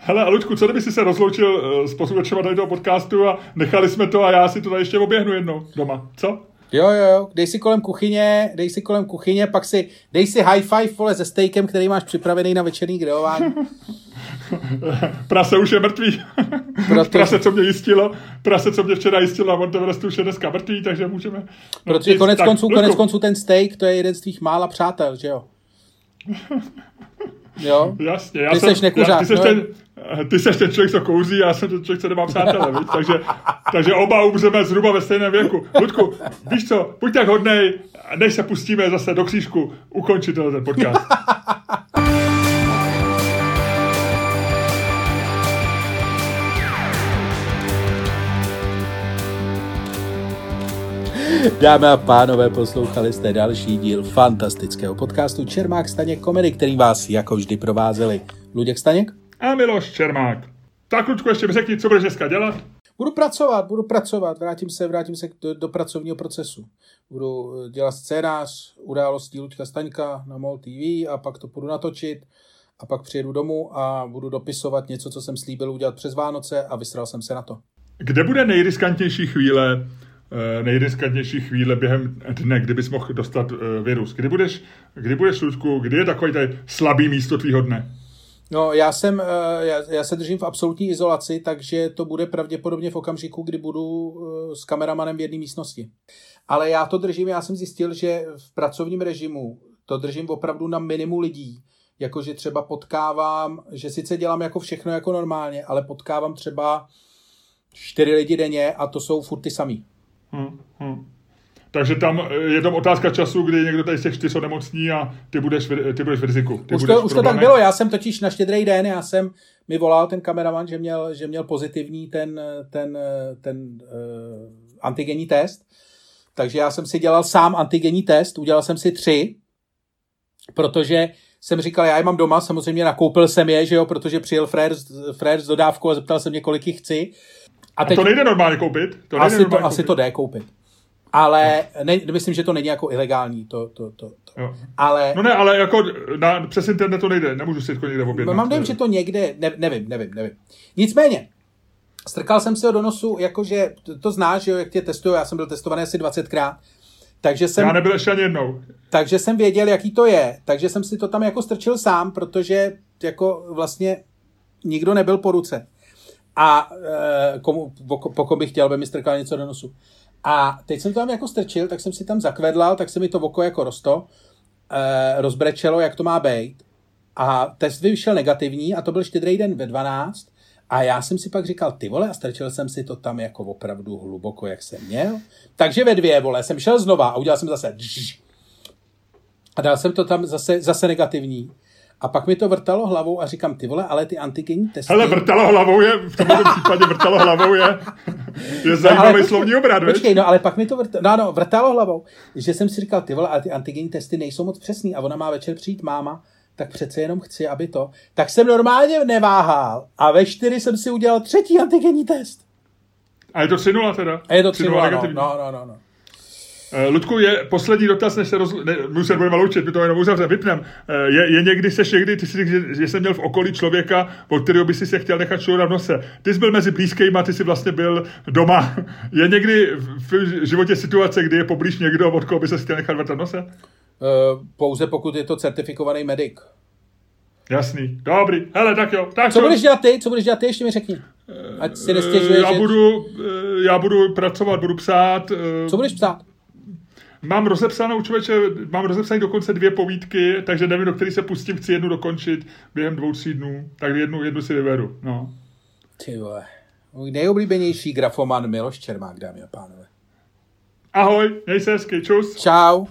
Hele, Luďku, co kdyby si se rozloučil uh, s posluchačema tady toho podcastu a nechali jsme to a já si to tady ještě oběhnu jednou doma, co? Jo, jo, jo, dej si kolem kuchyně, dej si kolem kuchyně, pak si, dej si high five, vole, se stejkem, který máš připravený na večerní grilování. <laughs> prase už je mrtvý. <laughs> Proto... prase, co mě jistilo, prase, co mě včera jistilo a Monteverestu už je dneska mrtvý, takže můžeme... Protože konec, konců, konec konců ten steak, to je jeden z tvých mála přátel, že jo? <laughs> Jo? Jasně, já ty jsem, seš nekuřák, já, ty, seš no? ten, ty seš ten člověk, co kouří, já jsem ten člověk, co nemá přátelé, víš? Takže, takže oba umřeme zhruba ve stejném věku. Ludku, víš co, buď tak hodnej, než se pustíme zase do křížku, ukončit ten podcast. Dámy a pánové, poslouchali jste další díl fantastického podcastu Čermák Staněk Komedy, který vás jako vždy provázeli Luděk Staněk a Miloš Čermák. Tak, Luďku, ještě mi řekni, co budeš dneska dělat? Budu pracovat, budu pracovat, vrátím se, vrátím se do, do pracovního procesu. Budu eh, dělat scénář událostí Luďka Staňka na MOL TV a pak to budu natočit a pak přijedu domů a budu dopisovat něco, co jsem slíbil udělat přes Vánoce a vysral jsem se na to. Kde bude nejriskantnější chvíle Eh, nejriskantnější chvíle během dne, kdybys mohl dostat eh, virus? Kdy budeš, kdy budeš, Ludku, kdy je takový tady slabý místo tvýho dne? No, já jsem, eh, já, já se držím v absolutní izolaci, takže to bude pravděpodobně v okamžiku, kdy budu s kameramanem v jedné místnosti. Ale já to držím, já jsem zjistil, že v pracovním režimu to držím opravdu na minimu lidí. Jakože třeba potkávám, že sice dělám jako všechno jako normálně, ale potkávám třeba čtyři lidi denně a to jsou furt ty samý. Hmm, hmm. Takže tam eh, je tam otázka času, kdy někdo tady z těch čtyř nemocní a ty budeš, ty budeš v riziku. Ty už, to, už to tak bylo, já jsem totiž na štědrý den, já jsem mi volal ten kameraman, že měl, že měl pozitivní ten, ten, ten uh, antigenní test, takže já jsem si dělal sám antigenní test, udělal jsem si tři, protože jsem říkal, já je mám doma, samozřejmě nakoupil jsem je, že jo, protože přijel frér, frér z dodávkou a zeptal se mě, kolik jich chci A, teď, a to nejde normálně koupit? To nejde asi, normálně to, koupit. asi to jde koupit. Ale ne, myslím, že to není jako ilegální. To, to, to, to. Jo. Ale, no ne, ale jako na, přes internet to nejde. Nemůžu si to někde objednat. Mám dojem, že to někde, ne, nevím, nevím, nevím. Nicméně, strkal jsem si ho do nosu, jakože, to, to znáš, jo, jak tě testuju, já jsem byl testovaný asi 20krát. Takže jsem, já nebyl ještě ani jednou. Takže jsem věděl, jaký to je. Takže jsem si to tam jako strčil sám, protože jako vlastně nikdo nebyl po ruce. A e, komu, pokud bych chtěl, aby mi strkal něco do nosu. A teď jsem to tam jako strčil, tak jsem si tam zakvedlal, tak se mi to oko jako rosto, e, rozbrečelo, jak to má být. A test vyšel negativní a to byl štědrý den ve 12. A já jsem si pak říkal, ty vole, a strčil jsem si to tam jako opravdu hluboko, jak jsem měl. Takže ve dvě, vole, jsem šel znova a udělal jsem zase a dal jsem to tam zase, zase negativní. A pak mi to vrtalo hlavou a říkám, ty vole, ale ty antigenní testy... Ale vrtalo hlavou je, v tomto případě vrtalo hlavou je, je zajímavý no, slovní obrat, Počkej, no ale pak mi to vrtalo, no, no, vrtalo hlavou, že jsem si říkal, ty vole, ale ty antigenní testy nejsou moc přesný a ona má večer přijít máma, tak přece jenom chci, aby to. Tak jsem normálně neváhal a ve čtyři jsem si udělal třetí antigenní test. A je to 3 teda? A je to 3 no, no, no, no, no. Uh, Ludku, je poslední dotaz, než se roz... Ne, my se budeme loučit, my to jenom uzavřeme, vypnem. Uh, je, je někdy, seš někdy, ty jsi že, že jsem měl v okolí člověka, od kterého by si se chtěl nechat šourat v nose. Ty jsi byl mezi blízkými, ty jsi vlastně byl doma. Je někdy v životě situace, kdy je poblíž někdo, od koho by se chtěl nechat vrtat v nose? Uh, pouze pokud je to certifikovaný medic. Jasný, dobrý. Hele, tak jo. Tak Co budeš dělat ty? Co budeš dělat ty? Ještě mi řekni. Ať si nestěžuješ. Já budu, já budu pracovat, budu psát. Co budeš psát? Mám rozepsanou, člověče, mám rozepsaný dokonce dvě povídky, takže nevím, do který se pustím, chci jednu dokončit během dvou, tří dnů, tak jednu, jednu si vyberu, no. Ty vole. Můj nejoblíbenější grafoman Miloš Čermák, dámy a pánové. Ahoj, měj se hezky, čus. Čau.